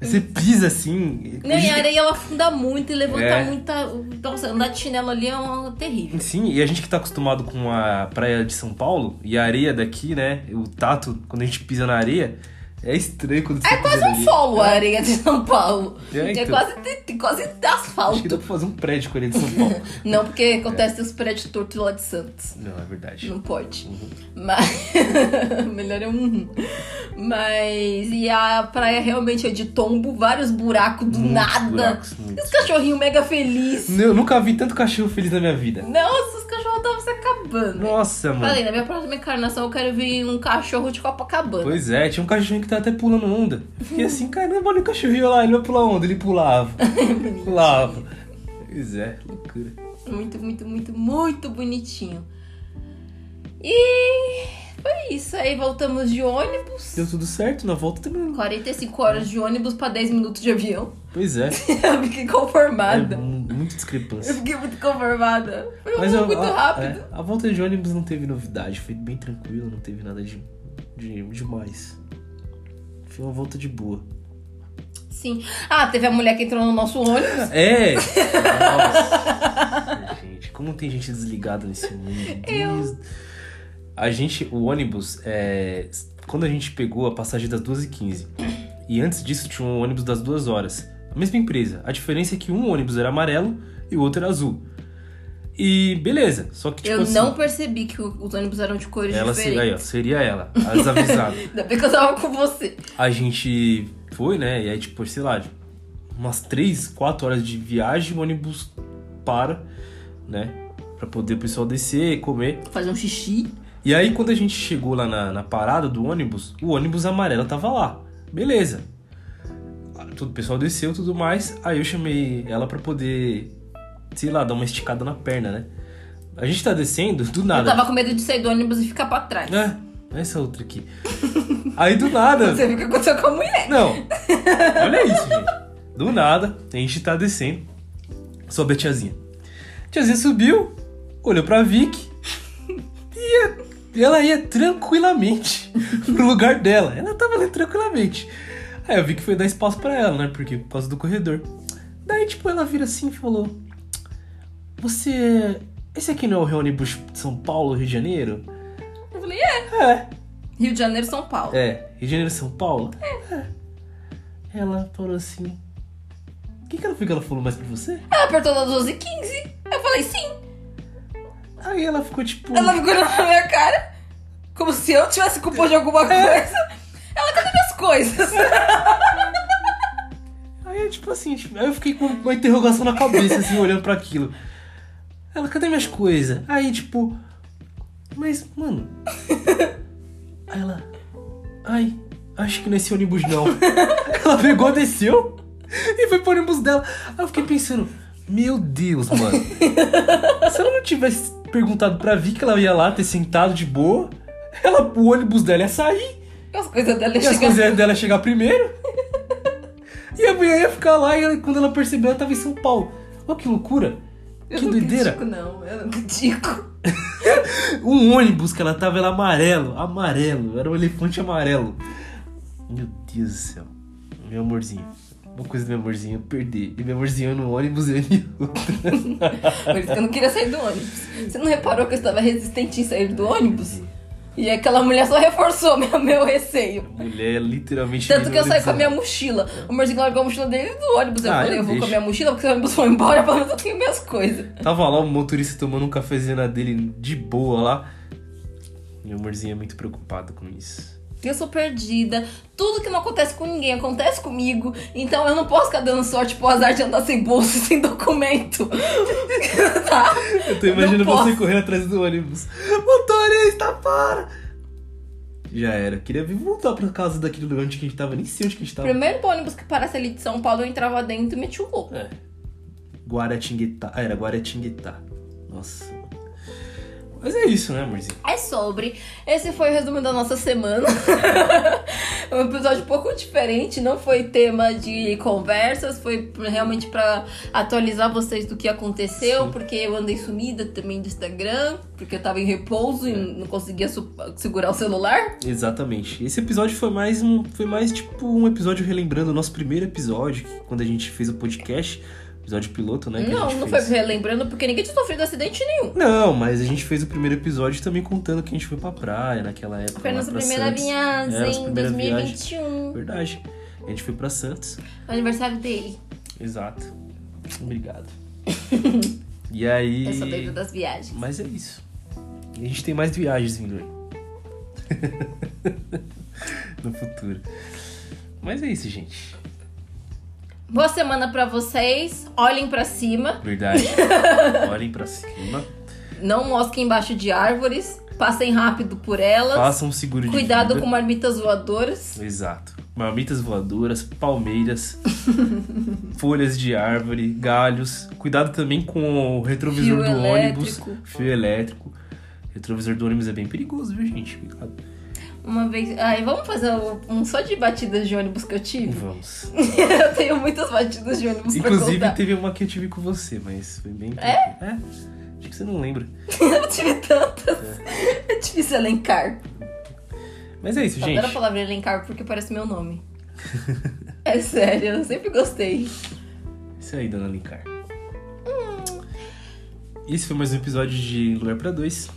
Speaker 2: Você pisa assim.
Speaker 1: Não, e a areia ela afunda muito e levanta
Speaker 2: É.
Speaker 1: muita. Nossa, andar de chinelo ali é um terrível.
Speaker 2: Sim, e a gente que tá acostumado com a praia de São Paulo e a areia daqui, né? O tato, quando a gente pisa na areia, é estranho quando você
Speaker 1: É quase
Speaker 2: pisa
Speaker 1: um solo a areia de São Paulo.
Speaker 2: É,
Speaker 1: é
Speaker 2: então.
Speaker 1: quase, tem quase
Speaker 2: Acho que dá
Speaker 1: asfalto.
Speaker 2: pra fazer um prédio com a areia de São Paulo. <laughs>
Speaker 1: Não, porque acontece os prédios tortos lá de Santos.
Speaker 2: Não, é verdade.
Speaker 1: Não pode.
Speaker 2: Uhum.
Speaker 1: Mas. <laughs> Melhor é um. Mas. E a praia realmente é de tombo, vários buracos do
Speaker 2: Muitos
Speaker 1: nada.
Speaker 2: buracos,
Speaker 1: E
Speaker 2: muitos.
Speaker 1: os cachorrinhos mega felizes.
Speaker 2: Não, Eu nunca vi tanto cachorro feliz na minha vida.
Speaker 1: Nossa, os cachorros estavam se acabando.
Speaker 2: Nossa, mano.
Speaker 1: Falei, na minha próxima encarnação eu quero ver um cachorro de Copacabana.
Speaker 2: Pois é, tinha um cachorrinho que tava até pulando onda. Eu fiquei assim, caramba, olha o cachorrinho lá, ele vai pular onda, ele pulava. <laughs> pulava. Pois é, loucura.
Speaker 1: Muito, muito, muito, muito bonitinho. E foi isso. Aí voltamos de ônibus.
Speaker 2: Deu tudo certo, na volta também.
Speaker 1: 45 horas de ônibus pra 10 minutos de avião.
Speaker 2: Pois é. <laughs>
Speaker 1: Eu fiquei
Speaker 2: É
Speaker 1: conformada.
Speaker 2: mu- muita
Speaker 1: Eu
Speaker 2: discrepância.
Speaker 1: fiquei muito conformada. Foi
Speaker 2: Mas a,
Speaker 1: muito
Speaker 2: a-
Speaker 1: rápido.
Speaker 2: é, a volta de ônibus não teve novidade, foi bem tranquilo, não teve nada de, de demais. Foi uma volta de boa.
Speaker 1: Sim. Ah, teve a mulher que entrou no nosso ônibus.
Speaker 2: É! <laughs> Nossa, gente, como tem gente desligada nesse mundo? Deus. A gente, o ônibus, é, quando a gente pegou a passagem das 2h15, e antes disso tinha um ônibus das 2 horas. A mesma empresa. A diferença é que um ônibus era amarelo e o outro era azul. E beleza, só que tipo
Speaker 1: eu
Speaker 2: assim,
Speaker 1: não percebi que os ônibus eram de cores
Speaker 2: ela se- aí, ó,
Speaker 1: diferentes.
Speaker 2: seria ela, a desavisada. <laughs>
Speaker 1: Ainda bem que eu tava com você.
Speaker 2: a gente foi, né? E aí, tipo, sei lá, umas 3, 4 horas de viagem, o ônibus para, né? Pra poder o pessoal descer, comer.
Speaker 1: Fazer um xixi.
Speaker 2: E aí, quando a gente chegou lá na, na parada do ônibus, o ônibus amarelo tava lá. Beleza. Todo o pessoal desceu e tudo mais. Aí eu chamei ela pra poder, sei lá, dar uma esticada na perna, né? A gente tá descendo, do
Speaker 1: Eu
Speaker 2: nada.
Speaker 1: tava com medo de sair do ônibus e ficar pra trás.
Speaker 2: É. essa outra aqui. Aí do nada.
Speaker 1: Você viu o que aconteceu com a mulher.
Speaker 2: Não. Olha isso, gente. Do nada, a gente tá descendo. Sobe a tiazinha. A tiazinha subiu, olhou pra Vicky e ela ia tranquilamente pro lugar dela. Ela tava ali tranquilamente. Aí a Vicky foi dar espaço pra ela, né? Porque por causa do corredor. Daí, tipo, ela vira assim e falou: Você. Esse aqui não é o ônibus de São Paulo, Rio de Janeiro?
Speaker 1: Eu falei, é.
Speaker 2: É.
Speaker 1: Rio de Janeiro, São Paulo.
Speaker 2: É, Rio de Janeiro, São Paulo? É. Ela falou assim. O que, que ela foi que ela falou mais pra você?
Speaker 1: Ela apertou das 12 h 15 Eu falei, sim.
Speaker 2: Aí ela ficou tipo.
Speaker 1: Ela ficou olhando na <laughs> minha cara, como se eu tivesse culpa de alguma coisa. Ela, cadê minhas coisas? <laughs>
Speaker 2: Aí tipo assim, tipo, aí eu fiquei com uma interrogação na cabeça, assim, olhando pra aquilo. Ela, cadê minhas coisas? Aí, tipo. Mas, mano. <laughs> Aí ela. Ai, acho que nesse ônibus não. <laughs> ela pegou, desceu e foi pro ônibus dela. Aí eu fiquei pensando, meu Deus, mano. Se ela não tivesse perguntado pra Vi que ela ia lá ter sentado de boa, ela, o ônibus dela ia sair.
Speaker 1: As coisas dela
Speaker 2: E as
Speaker 1: chegam.
Speaker 2: coisas <laughs> dela ia chegar primeiro. E a mulher ia ficar lá e ela- quando ela percebeu, ela tava em São Paulo. Olha que loucura.
Speaker 1: Eu
Speaker 2: que
Speaker 1: não
Speaker 2: doideira.
Speaker 1: critico, não. Eu não critico. <laughs>
Speaker 2: Um ônibus que ela tava era amarelo. Amarelo. Era um elefante amarelo. Meu Deus do céu. Meu amorzinho. Uma coisa do meu amorzinho eu perder. E meu amorzinho no ônibus e eu em outra. <laughs>
Speaker 1: Por isso que eu não queria sair do ônibus. Você não reparou que eu estava resistente em sair do ônibus? E aquela mulher só reforçou <laughs> meu, meu receio.
Speaker 2: Mulher literalmente.
Speaker 1: Tanto que eu saí com a minha mochila. O amorzinho largou a mochila dele do ônibus. Eu
Speaker 2: Ah,
Speaker 1: falei,
Speaker 2: eu
Speaker 1: eu vou com a minha mochila, porque o ônibus for embora, <laughs> pelo menos eu tenho minhas coisas.
Speaker 2: Tava lá o motorista tomando um cafezinho na dele de boa lá. Meu amorzinho é muito preocupado com isso.
Speaker 1: Eu sou perdida. Tudo que não acontece com ninguém acontece comigo. Então eu não posso ficar dando sorte pro azar de andar sem bolsa e <laughs> sem documento. <laughs> tá?
Speaker 2: Eu tô imaginando você
Speaker 1: posso.
Speaker 2: correndo atrás do ônibus. Motorista, para! Já era. Queria vir voltar pra casa daquele lugar onde a gente tava. Nem sei onde a gente tava.
Speaker 1: Primeiro ônibus que parasse ali de São Paulo, eu entrava dentro e metia o louco.
Speaker 2: É. Guaratinguetá. Ah, era Guaratinguetá. Nossa. Mas é isso, né, amorzinho?
Speaker 1: É sobre. Esse foi o resumo da nossa semana. <laughs> um episódio um pouco diferente, não foi tema de conversas, foi realmente pra atualizar vocês do que aconteceu,
Speaker 2: Sim.
Speaker 1: porque eu andei sumida também do Instagram, porque eu tava em repouso e não conseguia segurar o celular.
Speaker 2: Exatamente. Esse episódio foi mais um. Foi mais tipo um episódio relembrando o nosso primeiro episódio, quando a gente fez o podcast. Episódio piloto, né?
Speaker 1: não, não foi
Speaker 2: fez.
Speaker 1: relembrando, porque ninguém tinha sofrido acidente nenhum.
Speaker 2: Não, mas a gente fez o primeiro episódio também contando que a gente foi pra praia naquela época.
Speaker 1: Foi a nossa primeira
Speaker 2: Santos.
Speaker 1: viagem
Speaker 2: É, nossa
Speaker 1: em
Speaker 2: primeira
Speaker 1: 2021.
Speaker 2: Verdade. A gente foi pra Santos.
Speaker 1: O aniversário dele.
Speaker 2: Exato. Obrigado. <laughs> e aí.
Speaker 1: Eu sou doida das viagens.
Speaker 2: Mas é isso. E a gente tem mais viagens vindo aí. <laughs> no futuro. Mas é isso, gente.
Speaker 1: Boa semana pra vocês. Olhem pra cima.
Speaker 2: Verdade. <laughs> Olhem pra cima.
Speaker 1: Não mosquem embaixo de árvores. Passem rápido por elas.
Speaker 2: Façam um seguro de
Speaker 1: Cuidado
Speaker 2: vida.
Speaker 1: com marmitas voadoras.
Speaker 2: Exato. Marmitas voadoras, palmeiras, <laughs> folhas de árvore, galhos. Cuidado também com o retrovisor
Speaker 1: Fio
Speaker 2: do ônibus.
Speaker 1: elétrico.
Speaker 2: Fio elétrico. Retrovisor do ônibus é bem perigoso, viu, gente? Cuidado.
Speaker 1: Uma vez. Ai, vamos fazer um, só de batidas de ônibus que eu tive?
Speaker 2: Vamos. <laughs>
Speaker 1: eu tenho muitas batidas de ônibus pra
Speaker 2: Inclusive,
Speaker 1: contar.
Speaker 2: teve uma que eu tive com você, mas foi bem.
Speaker 1: É?
Speaker 2: É? Acho que você não lembra. <laughs>
Speaker 1: eu tive tantas. É difícil elencar.
Speaker 2: Mas é isso,
Speaker 1: Eu
Speaker 2: gente.
Speaker 1: adoro a palavra elencar porque parece meu nome. é sério, eu sempre gostei.
Speaker 2: Isso aí, dona Linkar. Esse foi mais um episódio de Lugar pra Dois.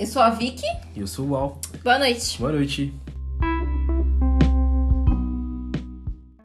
Speaker 1: Eu sou a Vicky.
Speaker 2: E eu sou o Al.
Speaker 1: Boa noite.
Speaker 2: Boa noite.